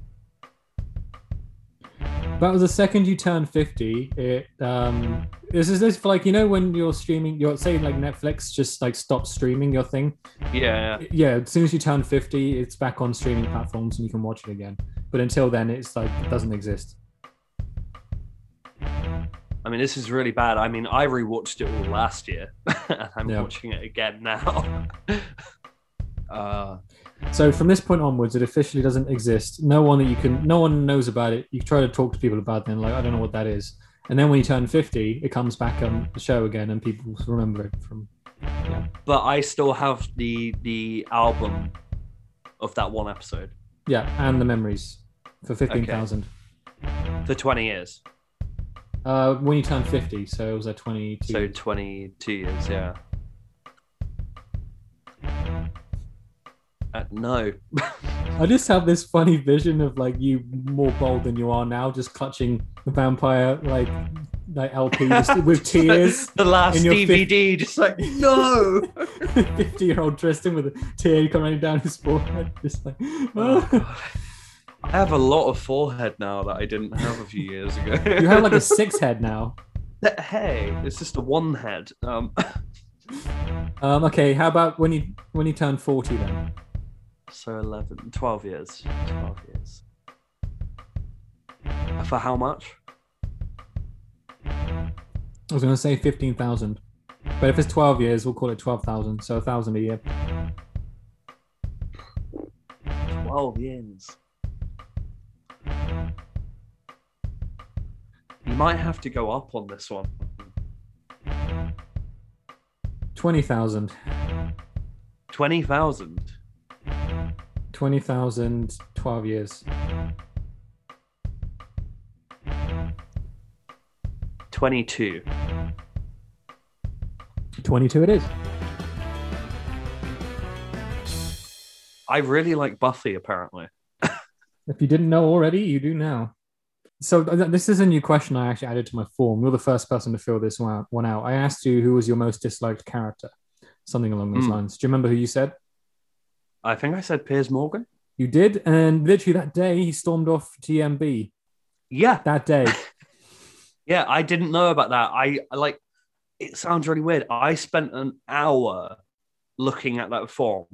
That was the second you turn fifty. It um, this is this like you know when you're streaming, you're saying like Netflix just like stop streaming your thing. Yeah, Yeah, as soon as you turn fifty, it's back on streaming platforms and you can watch it again. But until then, it's like it doesn't exist. I mean, this is really bad. I mean, I rewatched it all last year, and I'm Yeah. watching it again now. uh, So from this point onwards, it officially doesn't exist. No one that you can, no one knows about it. You try to talk to people about them, like I don't know what that is. And then when you turn fifty, it comes back on the show again, and people remember it from. Yeah. but I still have the the album of that one episode Yeah, and the memories for fifteen thousand. for 20 years. Uh, when you turn fifty, so it was at twenty-two. So 22 years, yeah. Uh, no. I just have this funny vision of like you more bold than you are now, just clutching the vampire like like LP just with tears. the last DVD, just like, no. Fifty-year-old Tristan with a tear coming down his forehead, just like. Oh, God. I have a lot of forehead now that I didn't have a few years ago. You have like a six head now. hey, it's just a one head. Um, Um, okay, how about when you when you turn forty then? So 11, 12 years. 12 years. For how much? I was going to say fifteen thousand, but if it's twelve years, we'll call it twelve thousand. So a thousand a year. 12 years. You might have to go up on this one. Twenty thousand. 20,000. Twelve years. 22. Twenty-two. It is. I really like Buffy, apparently. If you didn't know already, you do now. So th- this is a new question I actually added to my form. You're the first person to fill this one out. I asked you who was your most disliked character, something along those Hmm. lines. Do you remember who you said? I think I said Piers Morgan. You did, and literally that day he stormed off GMB. Yeah, That day, yeah, I didn't know about that. I I like it sounds really weird. I spent an hour looking at that form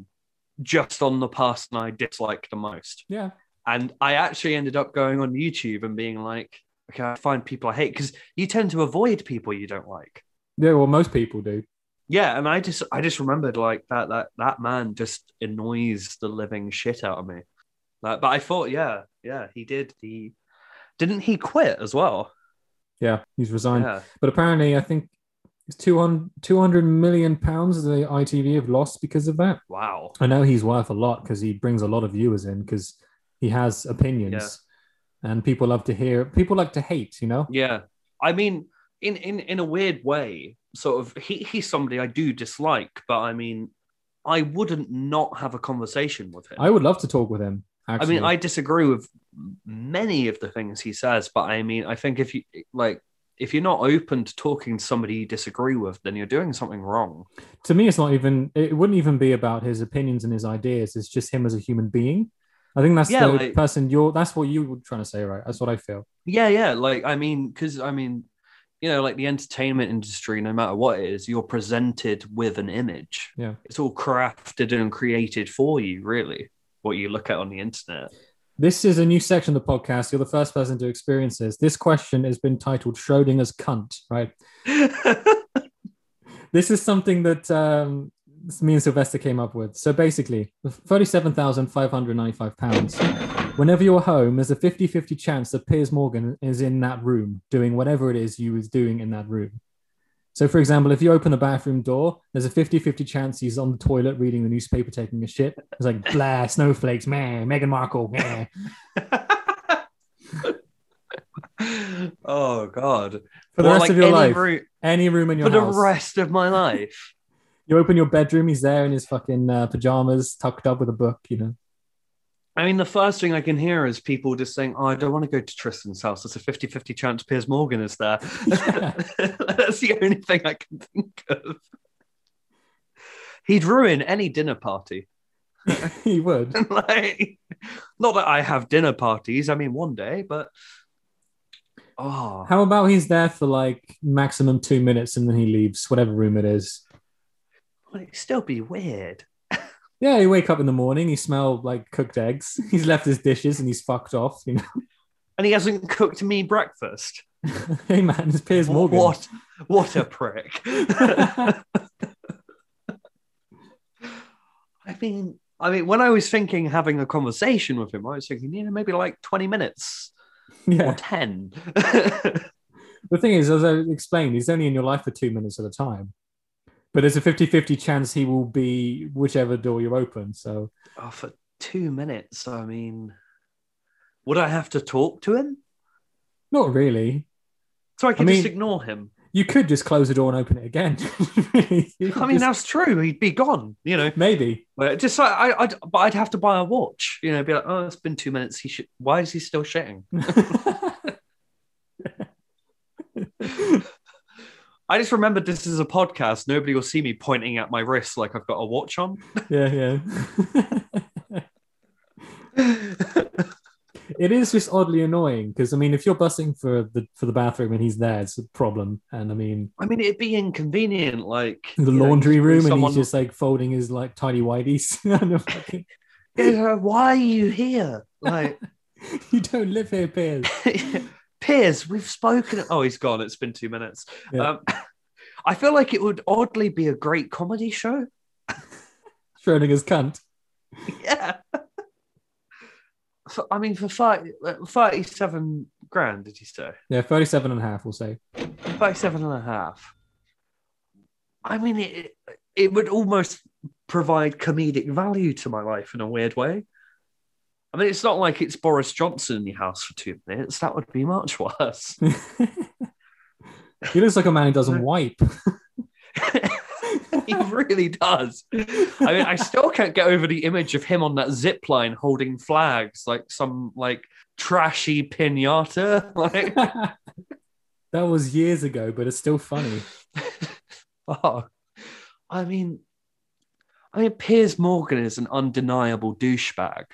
just on the person I disliked the most. yeah, And I actually ended up going on YouTube and being like, okay, I find people I hate because you tend to avoid people you don't like. yeah. Well, most people do. Yeah, and I just I just remembered like that that that man just annoys the living shit out of me. Like, but I thought, yeah, yeah, he did. He didn't he quit as well? Yeah, he's resigned. Yeah, But apparently, I think it's 200, 200 million pounds the ITV have lost because of that. wow. I know he's worth a lot because he brings a lot of viewers in because he has opinions, and people love to hear. People like to hate, you know. Yeah, I mean, in in in a weird way, sort of. He he's somebody I do dislike, but I mean, I wouldn't not have a conversation with him. I would love to talk with him. I mean, I disagree with many of the things he says, but I mean, I think if you like, if you're not open to talking to somebody you disagree with, then you're doing something wrong. to me, it's not even. It wouldn't even be about his opinions and his ideas. It's just him as a human being. I think that's Yeah, the like- person you're. That's what you were trying to say, right? That's what I feel. Yeah, yeah. Like, I mean, because I mean, you know, like the entertainment industry, no matter what it is, you're presented with an image. Yeah. It's all crafted and created for you, really, what you look at on the internet. This is a new section of the podcast. You're the first person to experience this. This question has been titled Schrodinger's cunt, right? This is something that um, me and Sylvester came up with. So basically, £37,595. Whenever you're home, there's a 50 50 chance that Piers Morgan is in that room doing whatever it is you was doing in that room. So, for example, if you open the bathroom door, there's a 50 50 chance he's on the toilet reading the newspaper, taking a shit. It's like, blah, snowflakes, man, Meghan Markle, man. oh God! For the Well, rest like of your any life, roo- any room in your for the rest of my life. You open your bedroom, he's there in his fucking uh, pajamas, tucked up with a book, you know. I mean, the first thing I can hear is people just saying, Oh, I don't want to go to Tristan's house. There's a 50 50 chance Piers Morgan is there. Yeah. That's the only thing I can think of. He'd ruin any dinner party. he would. like, not that I have dinner parties. I mean, one day, but oh, How about he's there for like maximum two minutes and then he leaves, whatever room it is. Would it still be weird? Yeah, you wake up in the morning, you smell like cooked eggs. He's left his dishes and he's fucked off. You know, And he hasn't cooked me breakfast. hey man, it's Piers Morgan. What? What a prick! I mean, I mean, when I was thinking having a conversation with him, I was thinking, you know, maybe like twenty minutes or ten. The thing is, as I explained, he's only in your life for two minutes at a time. But there's a 50 50 chance he will be whichever door you open. So, oh, for two minutes. I mean, would I have to talk to him not really. so I can I just ignore him? You could just close the door and open it again. I mean, just- that's true. He'd be gone. You know, maybe. But just like I, I'd, but I'd have to buy a watch. You know, be like, oh, it's been two minutes. He should. Why is he still shitting? I just remembered this is a podcast. Nobody will see me pointing at my wrist like I've got a watch on. yeah, yeah. it is just oddly annoying because I mean, if you're bussing for the for the bathroom and he's there, it's a problem. And I mean, I mean, it'd be inconvenient. Like the know, laundry just room, and he's just like folding his like tidy whities. Fucking- why are you here? Like, you don't live here, Piers. Piers, we've spoken. Oh, he's gone. It's been two minutes. Yeah. Um, I feel like it would oddly be a great comedy show. Schrodinger's cunt. Yeah. For, I mean, for 30, uh, 37 grand, did you say? Yeah, 37 and a half, we'll say. 37 and a half. I mean, it, it would almost provide comedic value to my life in a weird way. I mean, it's not like it's Boris Johnson in your house for two minutes. That would be much worse. he looks like a man who doesn't wipe. he really does. I mean, I still can't get over the image of him on that zip line holding flags like some like trashy pinata. Like, that was years ago, but it's still funny. oh, I mean, I mean, Piers Morgan is an undeniable douchebag,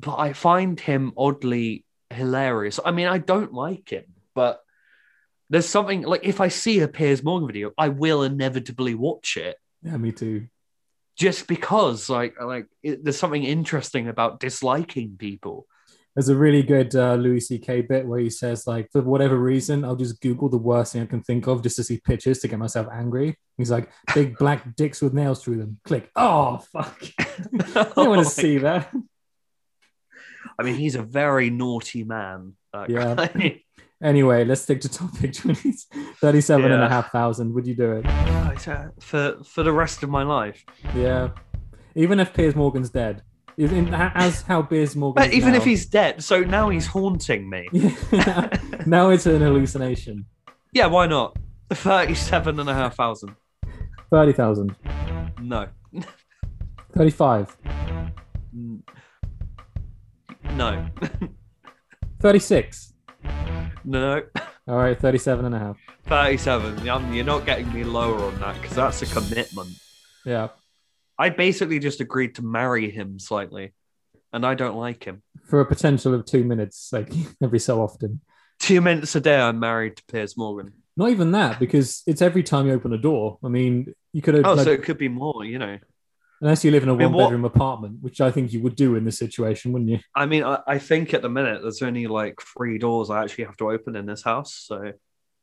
but I find him oddly hilarious. I mean, I don't like him, but there's something like if I see a Piers Morgan video, I will inevitably watch it. Yeah, me too. just because like like it, there's something interesting about disliking people There's a really good uh, Louis C.K. bit where he says, like, for whatever reason, I'll just Google the worst thing I can think of just to see pictures to get myself angry. He's like, big black dicks with nails through them. Click. Oh, fuck. I don't want to see that. I mean he's a very naughty man Yeah. Anyway, let's stick to topic 20, 37 and a half thousand. Would you do it? Oh, uh, for for the rest of my life Yeah. Even if Piers Morgan's dead. In, as how Piers Morgan but even now. if he's dead so now he's haunting me now it's an hallucination. yeah why not 37 and a half thousand 30,000. no 35. Mm. No 36. no All right, 37 and a half. 37 Um, you're not getting me lower on that because that's a commitment Yeah. i basically just agreed to marry him slightly and i don't like him For a potential of two minutes, like every so often. two minutes a day i'm married to piers morgan Not even that, because it's every time you open a door. I mean, you could have, oh like, so it could be more you know unless you live in a mean, one what- bedroom apartment, which I think you would do in this situation, wouldn't you? I mean, I, I think at the minute there's only like three doors I actually have to open in this house, so you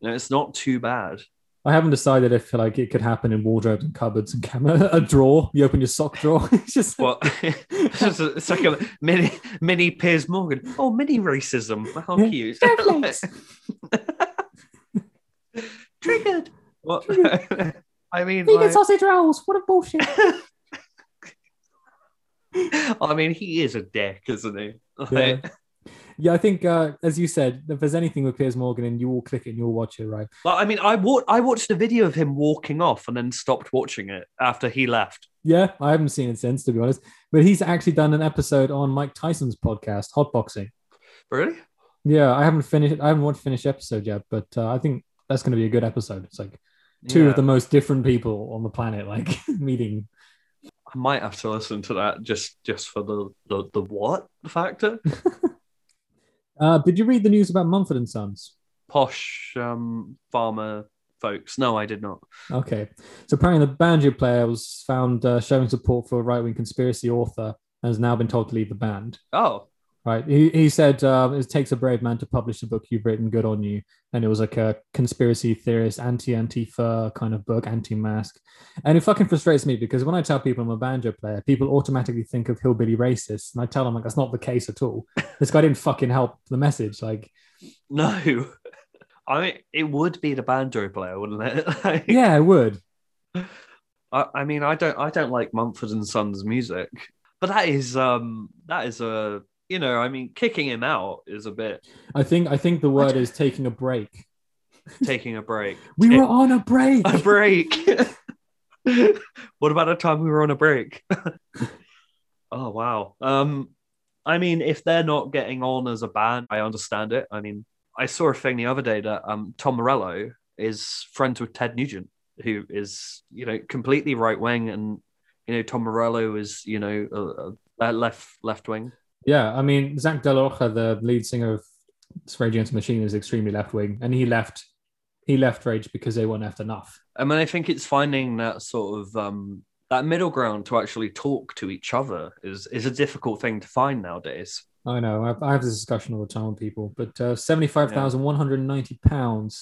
know, it's not too bad. I haven't decided if like it could happen in wardrobes and cupboards and camera a drawer. You open your sock drawer. It's just What? it's, just a, it's like a mini mini Piers Morgan. Oh, mini racism. How cute. Triggered. What? I mean, vegan like, sausage rolls. What a bullshit. I mean, he is a dick, isn't he? Yeah. Yeah, I think uh, as you said, if there's anything with Piers Morgan, and you will click it and you'll watch it, right? Well, I mean, I wa- I watched a video of him walking off and then stopped watching it after he left. Yeah, I haven't seen it since, to be honest. But he's actually done an episode on Mike Tyson's podcast, Hotboxing. Really? Yeah, I haven't finished. I haven't watched finished episode yet, but uh, I think that's going to be a good episode. It's like two Yeah. of the most different people on the planet, like meeting. I might have to listen to that just just for the the, the what factor. Uh, did you read the news about Mumford and Sons? Posh um, farmer folks. No, I did not. Okay, so apparently the banjo player was found uh, showing support for a right wing conspiracy author and has now been told to leave the band. Oh, Right. He, he said um, it takes a brave man to publish a book you've written, good on you. And it was like a conspiracy theorist, anti Antifa kind of book, anti mask. And it fucking frustrates me because when I tell people I'm a banjo player, people automatically think of hillbilly racist. And I tell them, like, that's not the case at all. this guy didn't fucking help the message. Like, no. I mean, it would be the banjo player, wouldn't it? Like, yeah, it would. I, I mean, I don't, I don't like Mumford and Sons music, but that is, um, that is a, you know, I mean, kicking him out is a bit I think I think the word is taking a break. taking a break. We Ta- were on a break. a break. what about a time we were on a break? oh wow. Um, I mean, if they're not getting on as a band, I understand it. I mean, I saw a thing the other day that um Tom Morello is friends with Ted Nugent, who is you know completely right wing, and you know Tom Morello is you know a, a left left wing. Yeah, I mean, Zach Rocha, the lead singer of Rage Against the Machine, is extremely left wing, and he left. He left Rage because they weren't left enough. I mean, I think it's finding that sort of um, that middle ground to actually talk to each other is is a difficult thing to find nowadays. I know. I, I have this discussion all the time with people, but uh, seventy-five thousand one hundred ninety pounds.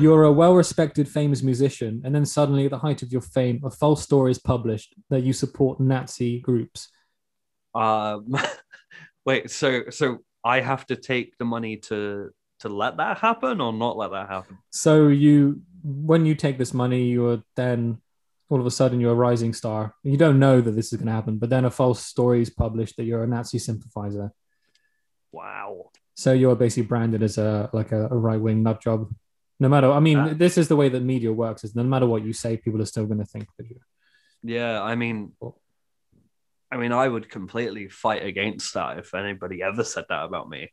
You're a well-respected, famous musician, and then suddenly, at the height of your fame, a false story is published that you support Nazi groups. Um, wait, so so I have to take the money to to let that happen or not let that happen? So you, when you take this money, you're then all of a sudden you're a rising star. You don't know that this is going to happen, but then a false story is published that you're a Nazi sympathizer. Wow. So you're basically branded as a like a, a right wing nut job. No matter, I mean, Uh, this is the way that media works. Is no matter what you say, people are still going to think that you. Yeah, I mean, I mean, I would completely fight against that if anybody ever said that about me.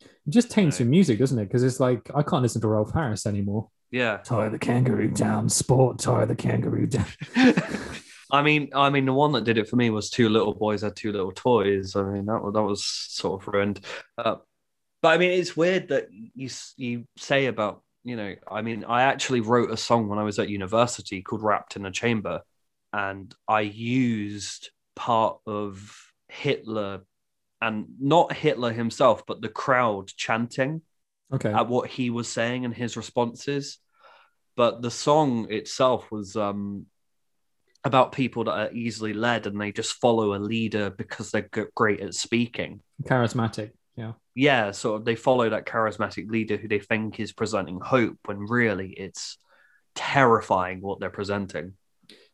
It just taints your music, doesn't it? Because it's like I can't listen to Rolf Harris anymore. Yeah. Tie the kangaroo down, sport. Tie the kangaroo down. I mean, I mean, the one that did it for me was two little boys had two little toys. I mean, that was that was sort of ruined. Uh, but I mean, it's weird that you you say about you know. I mean, I actually wrote a song when I was at university called "Wrapped in a Chamber," and I used part of Hitler, and not Hitler himself, but the crowd chanting Okay. at what he was saying and his responses. But the song itself was um, about people that are easily led and they just follow a leader because they're great at speaking. Charismatic. Yeah. Yeah, of they follow that charismatic leader who they think is presenting hope when really it's terrifying what they're presenting.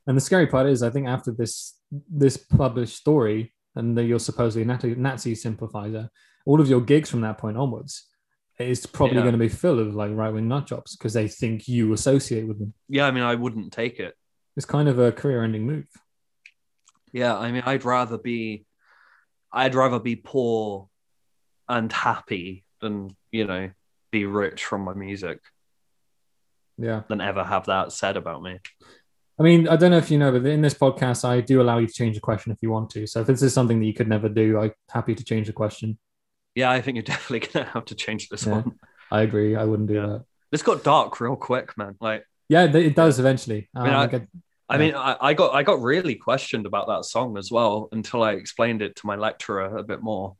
And the scary part is, I think after this this published story, and that you're supposedly a Nazi, Nazi sympathizer, all of your gigs from that point onwards is probably Yeah. going to be full of like right wing nut jobs because they think you associate with them. Yeah, I mean, I wouldn't take it. It's kind of a career ending move. Yeah, I mean, I'd rather be, I'd rather be poor and happy than you know be rich from my music Yeah. than ever have that said about me. I mean, I don't know if you know, but in this podcast, I do allow you to change the question if you want to. So if this is something that you could never do, I'm happy to change the question. Yeah, I think you're definitely gonna have to change this Yeah. one. I agree. I wouldn't do Yeah. that. This got dark real quick, man. Like, Yeah, it does eventually. Um, mean, I- I I Yeah. mean, I, I got I got really questioned about that song as well until I explained it to my lecturer a bit more.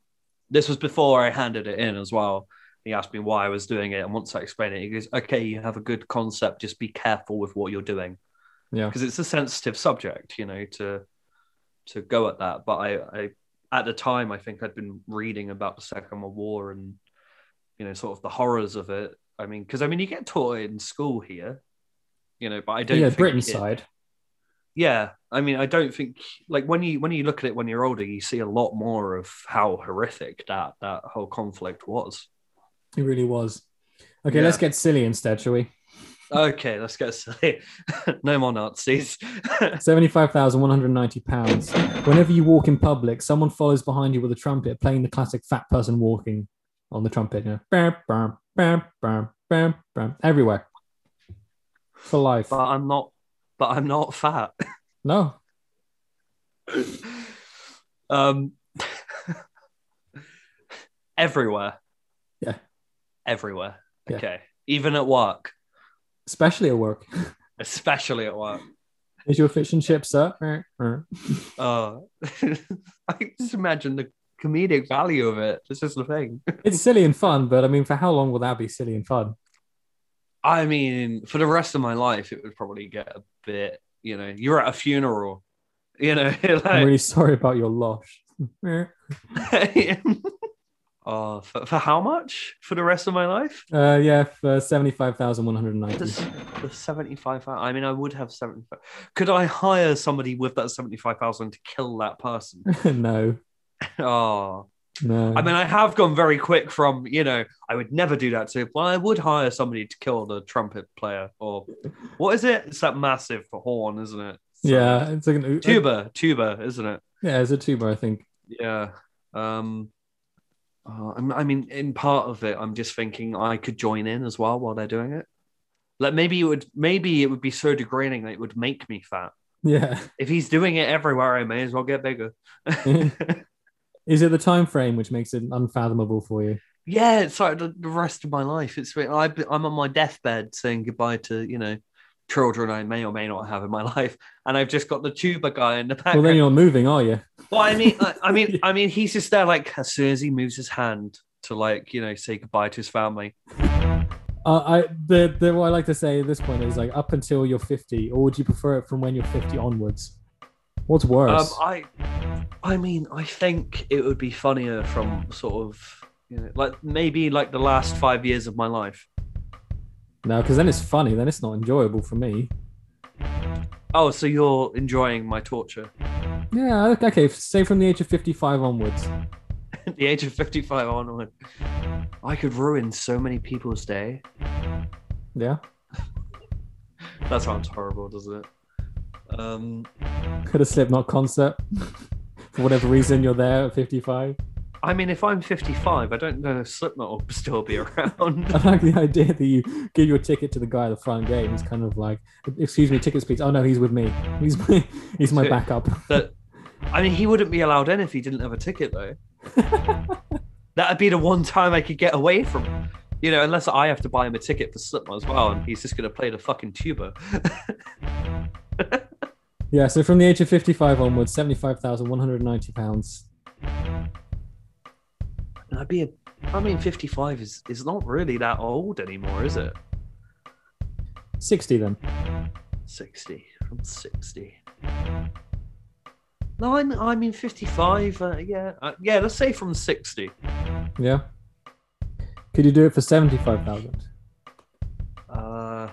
This was before I handed it in as well. He asked me why I was doing it, and once I explained it, he goes, "Okay, you have a good concept. Just be careful with what you're doing." Yeah. because it's a sensitive subject, you know, to to go at that. But I, I at the time I think I'd been reading about the Second World War and you know sort of the horrors of it. I mean, because I mean you get taught it in school here, you know, but I don't. yeah, think Britain it- side. Yeah, I mean, I don't think like when you when you look at it when you're older, you see a lot more of how horrific that that whole conflict was. It really was. Okay, Yeah. let's get silly instead, shall we? Okay, let's get silly. no more Nazis. Seventy-five thousand one hundred ninety pounds. Whenever you walk in public, someone follows behind you with a trumpet, playing the classic fat person walking on the trumpet. You know, bam, bam, bam, bam, bam, bam, everywhere for life. but I'm not. But I'm not fat. No, um, everywhere. Yeah. Everywhere. Yeah. Okay. Even at work, especially at work. especially at work. Is your fish and chips, sir? Er. Uh, I just imagine the comedic value of it. This is the thing. It's silly and fun, but I mean, for how long will that be silly and fun? I mean, for the rest of my life, it would probably get a bit. You know, you're at a funeral. You know, I'm really sorry about your loss. Oh, for, for how much? For the rest of my life? Uh, yeah, for seventy-five thousand one hundred ninety. The, 75 I mean, I would have 75. Could I hire somebody with that 75,000 to kill that person? no, Oh, no. I mean, I have gone very quick from, you know, I would never do that to, well, I would hire somebody to kill the trumpet player or what is it? It's that massive for horn, isn't it? So- yeah, it's like an Tuba, tuba, isn't it? Yeah, it's a tuba, I think. Yeah. Um, uh, I'm- mean, in part of it, I'm just thinking I could join in as well while they're doing it. Like maybe it would, maybe it would be so degrading that it would make me fat. Yeah. If he's doing it everywhere, I may as well get bigger. Is it the time frame which makes it unfathomable for you? yeah, it's like the, rest of my life. It's I, I'm on my deathbed saying goodbye to you know children I may or may not have in my life, and I've just got the tuba guy in the Well, background. then you're moving, are you? Well, I mean, I, I mean, I mean, he's just there like as soon as he moves his hand to like you know say goodbye to his family. Uh, I the, the what I like to say at this point is like up until you're 50, or would you prefer it from when you're 50 onwards? What's Um, worse? I, I mean, I think it would be funnier from sort of you know like maybe like the last five years of my life. No, because then it's funny. Then it's not enjoyable for me. Oh, so you're enjoying my torture? Yeah. okay, Okay. Say from the age of 55 onwards. The age of 55 onward, I could ruin so many people's day. Yeah. That sounds horrible, doesn't it? Um, At a Slipknot concert. For whatever reason, you're there at 55. I mean, if I'm 55, I don't know if Slipknot will still be around. I like the idea that you give your ticket to the guy at the front gate. He's kind of like, "Excuse me, tickets, please." Oh no, he's with me. He's my, he's my backup. that, I mean, he wouldn't be allowed in if he didn't have a ticket, though. That'd be the one time I could get away from, him. you know, unless I have to buy him a ticket for Slipknot as well, and he's just going to play the fucking tuba. Yeah. So from the age of 55 onwards, 75,190 pounds. And I'd be a, I mean, 55 is, is not really that old anymore, is it? 60 then. 60 from 60 no i'm i mean 55 uh, yeah uh, yeah let's say from 60 Yeah. Could you do it for 75,000? uh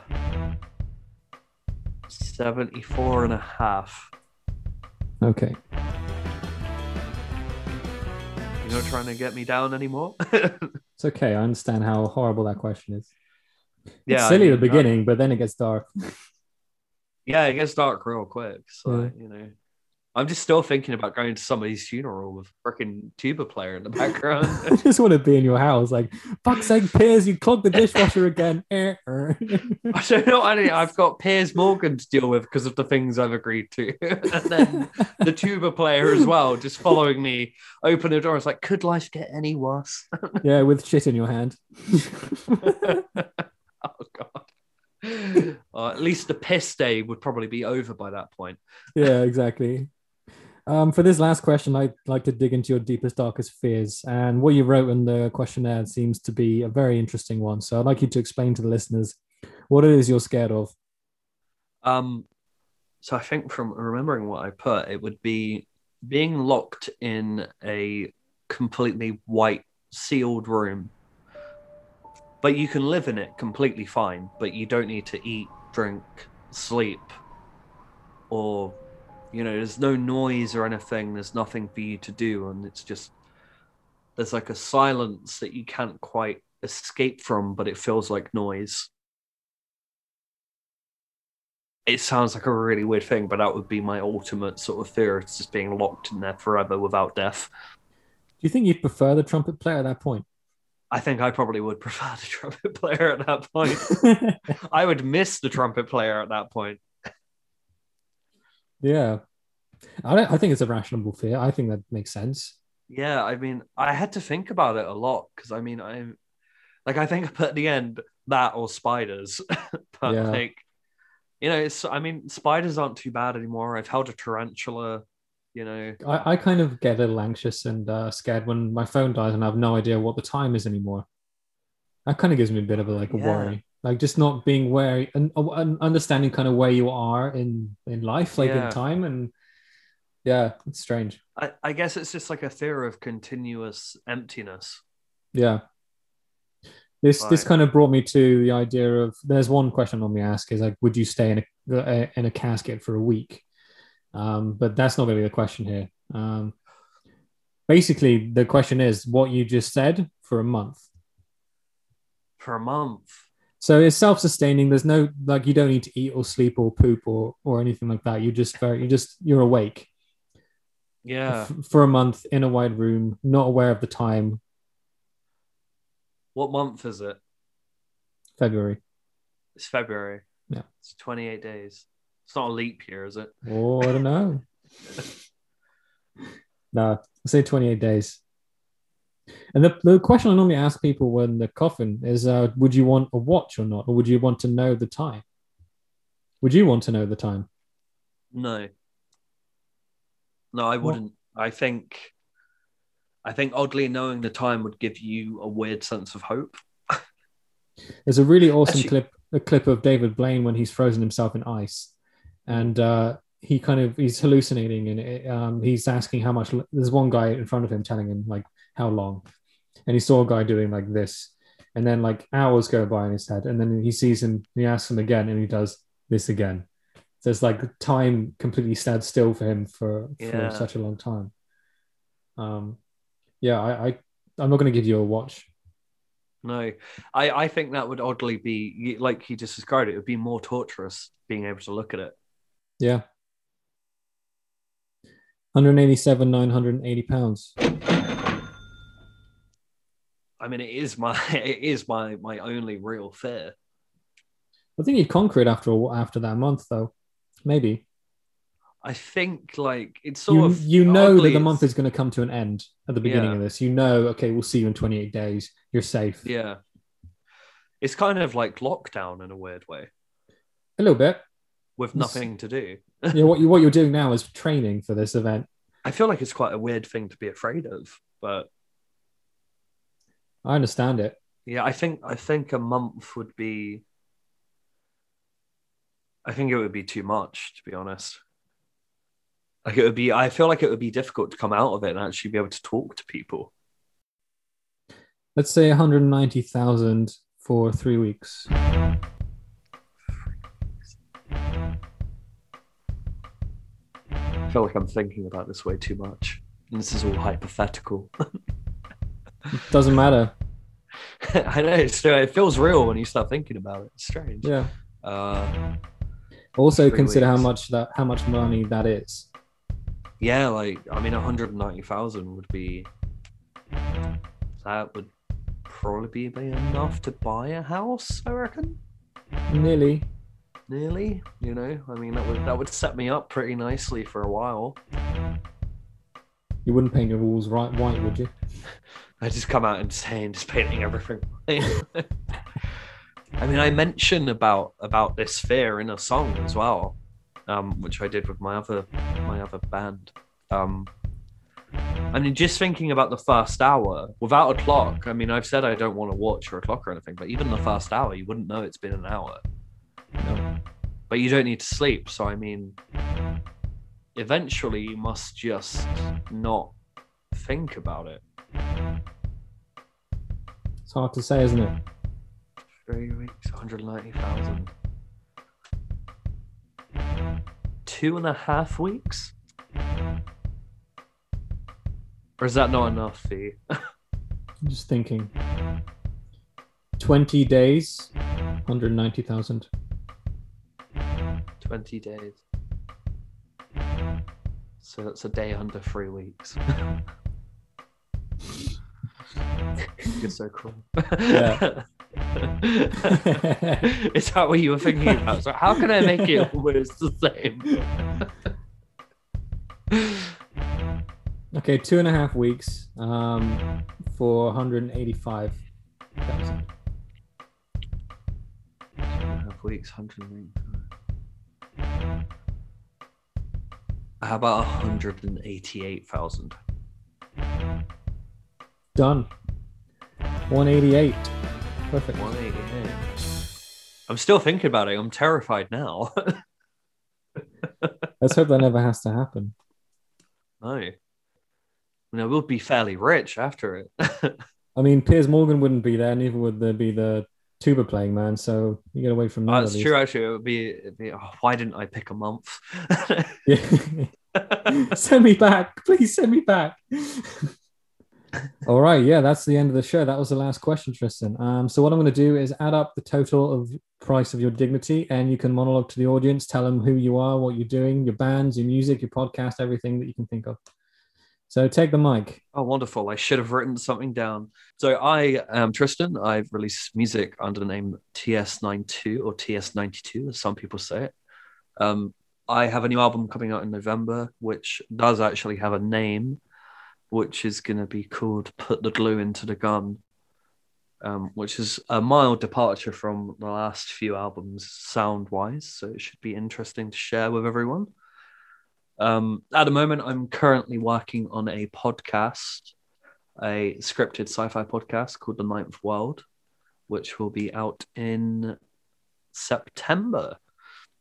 74 and a half Okay. You're not trying to get me down anymore It's okay. I understand how horrible that question is. yeah it's I silly at the beginning, but then it gets dark. yeah it gets dark real quick so Yeah. you know i'm just still thinking about going to somebody's funeral with a freaking tuba player in the background I just want to be in your house, like, fuck's sake, Piers, you clogged the dishwasher again. Eh, er. I don't know. I don't, I've got Piers Morgan to deal with because of the things I've agreed to, and then the tuba player as well, just following me. Open the door. It's like, could life get any worse? yeah, with shit in your hand. oh god. Uh, at least the piss day would probably be over by that point. yeah, exactly. Um, for this last question, I'd like to dig into your deepest, darkest fears. And what you wrote in the questionnaire seems to be a very interesting one. So I'd like you to explain to the listeners what it is you're scared of. Um, so I think from remembering what I put, it would be being locked in a completely white sealed room. But you can live in it completely fine, but you don't need to eat, drink, sleep, or You know, there's no noise or anything. There's nothing for you to do, and it's just there's like a silence that you can't quite escape from, but it feels like noise. It sounds like a really weird thing, but that would be my ultimate sort of fear. It's just being locked in there forever without death. Do you think you'd prefer the trumpet player at that point? I think I probably would prefer the trumpet player at that point. I would miss the trumpet player at that point. Yeah. I don't, I think it's a rational fear. I think that makes sense. Yeah, I mean, I had to think about it a lot because I mean, I'm like, I think at the end that or spiders, but Yeah. like, you know, it's. I mean, spiders aren't too bad anymore. I've held a tarantula. You know, I, I kind of get a little anxious and uh, scared when my phone dies and I have no idea what the time is anymore. That kind of gives me a bit of a like a Yeah. worry, like just not being where and, uh, and understanding kind of where you are in in life, like Yeah. in time, and yeah, it's strange. I, I guess it's just like a fear of continuous emptiness. Yeah. This this kind of brought me to the idea of there's one question on me ask is like would you stay in a, in a casket for a week? Um, but that's not really the question here. Um, basically, the question is what you just said for a month. For a month. So it's self-sustaining. There's no like you don't need to eat or sleep or poop or or anything like that. You just very you just you're awake Yeah. f- for a month in a wide room, not aware of the time. What month is it? February. It's February. Yeah. It's 28 days. It's not a leap year, is it? Oh, I don't know. no, I say 28 days. And the, the question I normally ask people when the coffin is uh, would you want a watch or not? Or would you want to know the time? Would you want to know the time? No. No, I wouldn't. I think I think oddly knowing the time would give you a weird sense of hope. There's a really awesome Actually- clip, a clip of David Blaine when he's frozen himself in ice, and uh, he kind of he's hallucinating and it, um, he's asking how much. There's one guy in front of him telling him like how long, and he saw a guy doing like this, and then like hours go by in his head, and then he sees him, he asks him again, and he does this again. So it's like time completely stands still for him for, for Yeah. such a long time. Um, yeah, I, I I'm not going to give you a watch. No, I, I think that would oddly be like he just described it. It would be more torturous being able to look at it. Yeah. 187, 980 pounds. I mean, it is my it is my my only real fear. I think you'd conquer it after after that month, though. Maybe I think like it's sort you of you know that the month is going to come to an end at the beginning Yeah. of this. You know, okay, we'll see you in 28 days. You're safe. yeah. It's kind of like lockdown in a weird way A little bit. with nothing to do. Yeah, what you what you're doing now is training for this event. I feel like it's quite a weird thing to be afraid of, but I understand it. yeah, I think I think a month would be. I think it would be too much, to be honest. Like it would be, I feel like it would be difficult to come out of it and actually be able to talk to people. Let's say 190,000 for three weeks. I feel like I'm thinking about this way too much. And this is all hypothetical. It doesn't matter. I know it's, it feels real when you start thinking about it. It's strange. Yeah. Uh, Also consider how much that how much money that is. yeah, like I mean, 190,000 would be. That would probably be enough to buy a house. I reckon. Nearly. Nearly, you know. I mean, that would that would set me up pretty nicely for a while. You wouldn't paint your walls right white, would you? I just come out and say and just painting everything. I mean, I mentioned about about this fear in a song as well, um, which I did with my other my other band. Um, I mean, just thinking about the first hour without a clock. I mean, I've said I don't want to watch or a clock or anything, but even the first hour, you wouldn't know it's been an hour. No. But you don't need to sleep, so I mean, eventually you must just not think about it. It's hard to say, isn't it? Three weeks, 190,000. two and a half weeks? Or is that not enough for you? I'm just thinking. 20 days, 190,000. 20 days. So that's a day under three weeks. You're so cruel. Yeah. Is that what you were thinking about? So how can I make it almost the same? Okay, two and a half weeks um, for 185,000. Two and a half weeks, 185. How about 188,000? Done. 188. Perfect. 188. I'm still thinking about it. I'm terrified now. Let's hope that never has to happen. no. I mean, I will be fairly rich after it. I mean, Piers Morgan wouldn't be there, neither would there be the tuba playing man. So you get away from that. Oh, that's true. Actually, it would be. It'd be oh, why didn't I pick a month? Send me back, please send me back. All right, yeah, that's the end of the show. That was the last question, Tristan. Um, so what I'm going to do is add up the total of price of your dignity, and you can monologue to the audience, tell them who you are, what you're doing, your bands, your music, your podcast, everything that you can think of. So take the mic. oh, wonderful! I should have written something down. So I am Tristan. I've released music under the name TS92 or TS92, as some people say it. Um, I have a new album coming out in November, which does actually have a name, which is going to be called "Put the Glue into the Gun." um, which is a mild departure from the last few albums sound wise. So it should be interesting to share with everyone. Um, at the moment, I'm currently working on a podcast, a scripted sci fi podcast called The Ninth World, which will be out in September.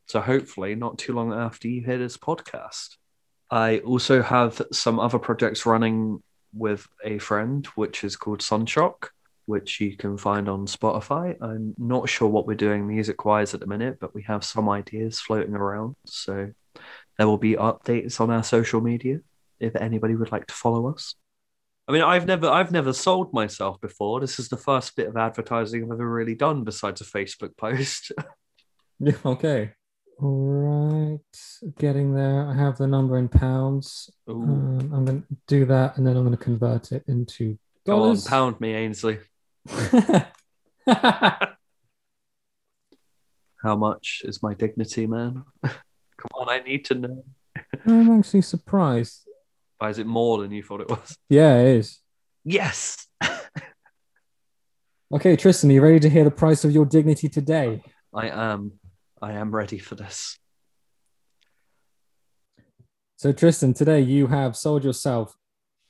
So hopefully, not too long after you hear this podcast. I also have some other projects running with a friend, which is called Sunshock which you can find on Spotify. I'm not sure what we're doing music wise at the minute, but we have some ideas floating around. So there will be updates on our social media if anybody would like to follow us. I mean, I've never I've never sold myself before. This is the first bit of advertising I've ever really done besides a Facebook post. Yeah, okay. All right, getting there. I have the number in pounds. Um, I'm going to do that, and then I'm going to convert it into go on, dollars. pound me, Ainsley. How much is my dignity, man? Come on, I need to know. I'm actually surprised. Why is it more than you thought it was? Yeah, it is. Yes. Okay, Tristan, are you ready to hear the price of your dignity today? I am. I am ready for this. So, Tristan, today you have sold yourself.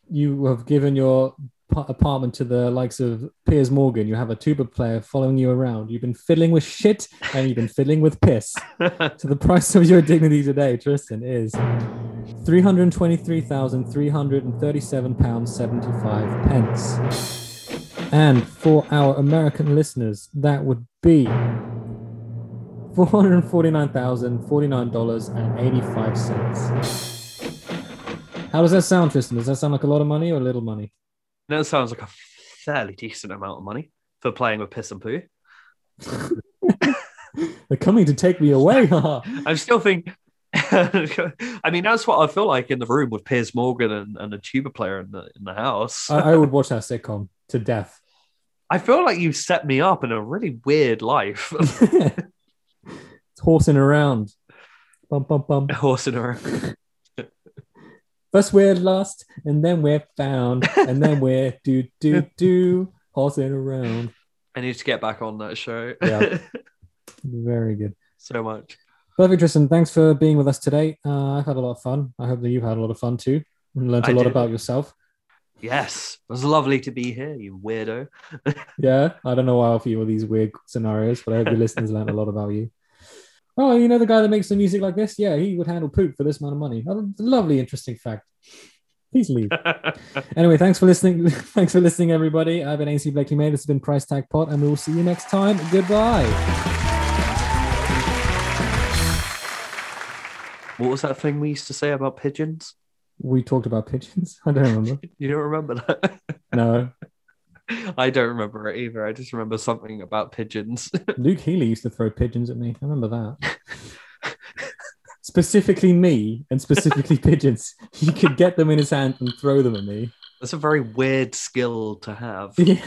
You have given your pa- apartment to the likes of Piers Morgan. You have a tuba player following you around. You've been fiddling with shit and you've been fiddling with piss. So, the price of your dignity today, Tristan, is £323,337.75. pence. And for our American listeners, that would be $449,049.85. How does that sound, Tristan? Does that sound like a lot of money or a little money? that sounds like a fairly decent amount of money for playing with piss and poo. They're coming to take me away. I'm still thinking. I mean, that's what I feel like in the room with Piers Morgan and, and the tuba player in the in the house. I, I would watch that sitcom to death. I feel like you've set me up in a really weird life. it's horsing around. Bum, bum, bum. Horsing around. First we're lost, and then we're found, and then we're do do do horsing around. I need to get back on that show. Yeah. Very good. so much. Perfect, Tristan. Thanks for being with us today. Uh, I've had a lot of fun. I hope that you've had a lot of fun too. And learned a I lot did. about yourself. Yes, it was lovely to be here, you weirdo. Yeah, I don't know why I offer you all these weird scenarios, but I hope your listeners learned a lot about you. Oh, you know the guy that makes the music like this? Yeah, he would handle poop for this amount of money. Oh, a lovely, interesting fact. Please leave. anyway, thanks for listening. thanks for listening, everybody. I've been AC Blakely May. This has been Price Tag Pod, and we will see you next time. Goodbye. What was that thing we used to say about pigeons? We talked about pigeons. I don't remember. You don't remember that? No, I don't remember it either. I just remember something about pigeons. Luke Healy used to throw pigeons at me. I remember that. specifically me and specifically pigeons. He could get them in his hand and throw them at me. That's a very weird skill to have. Yeah.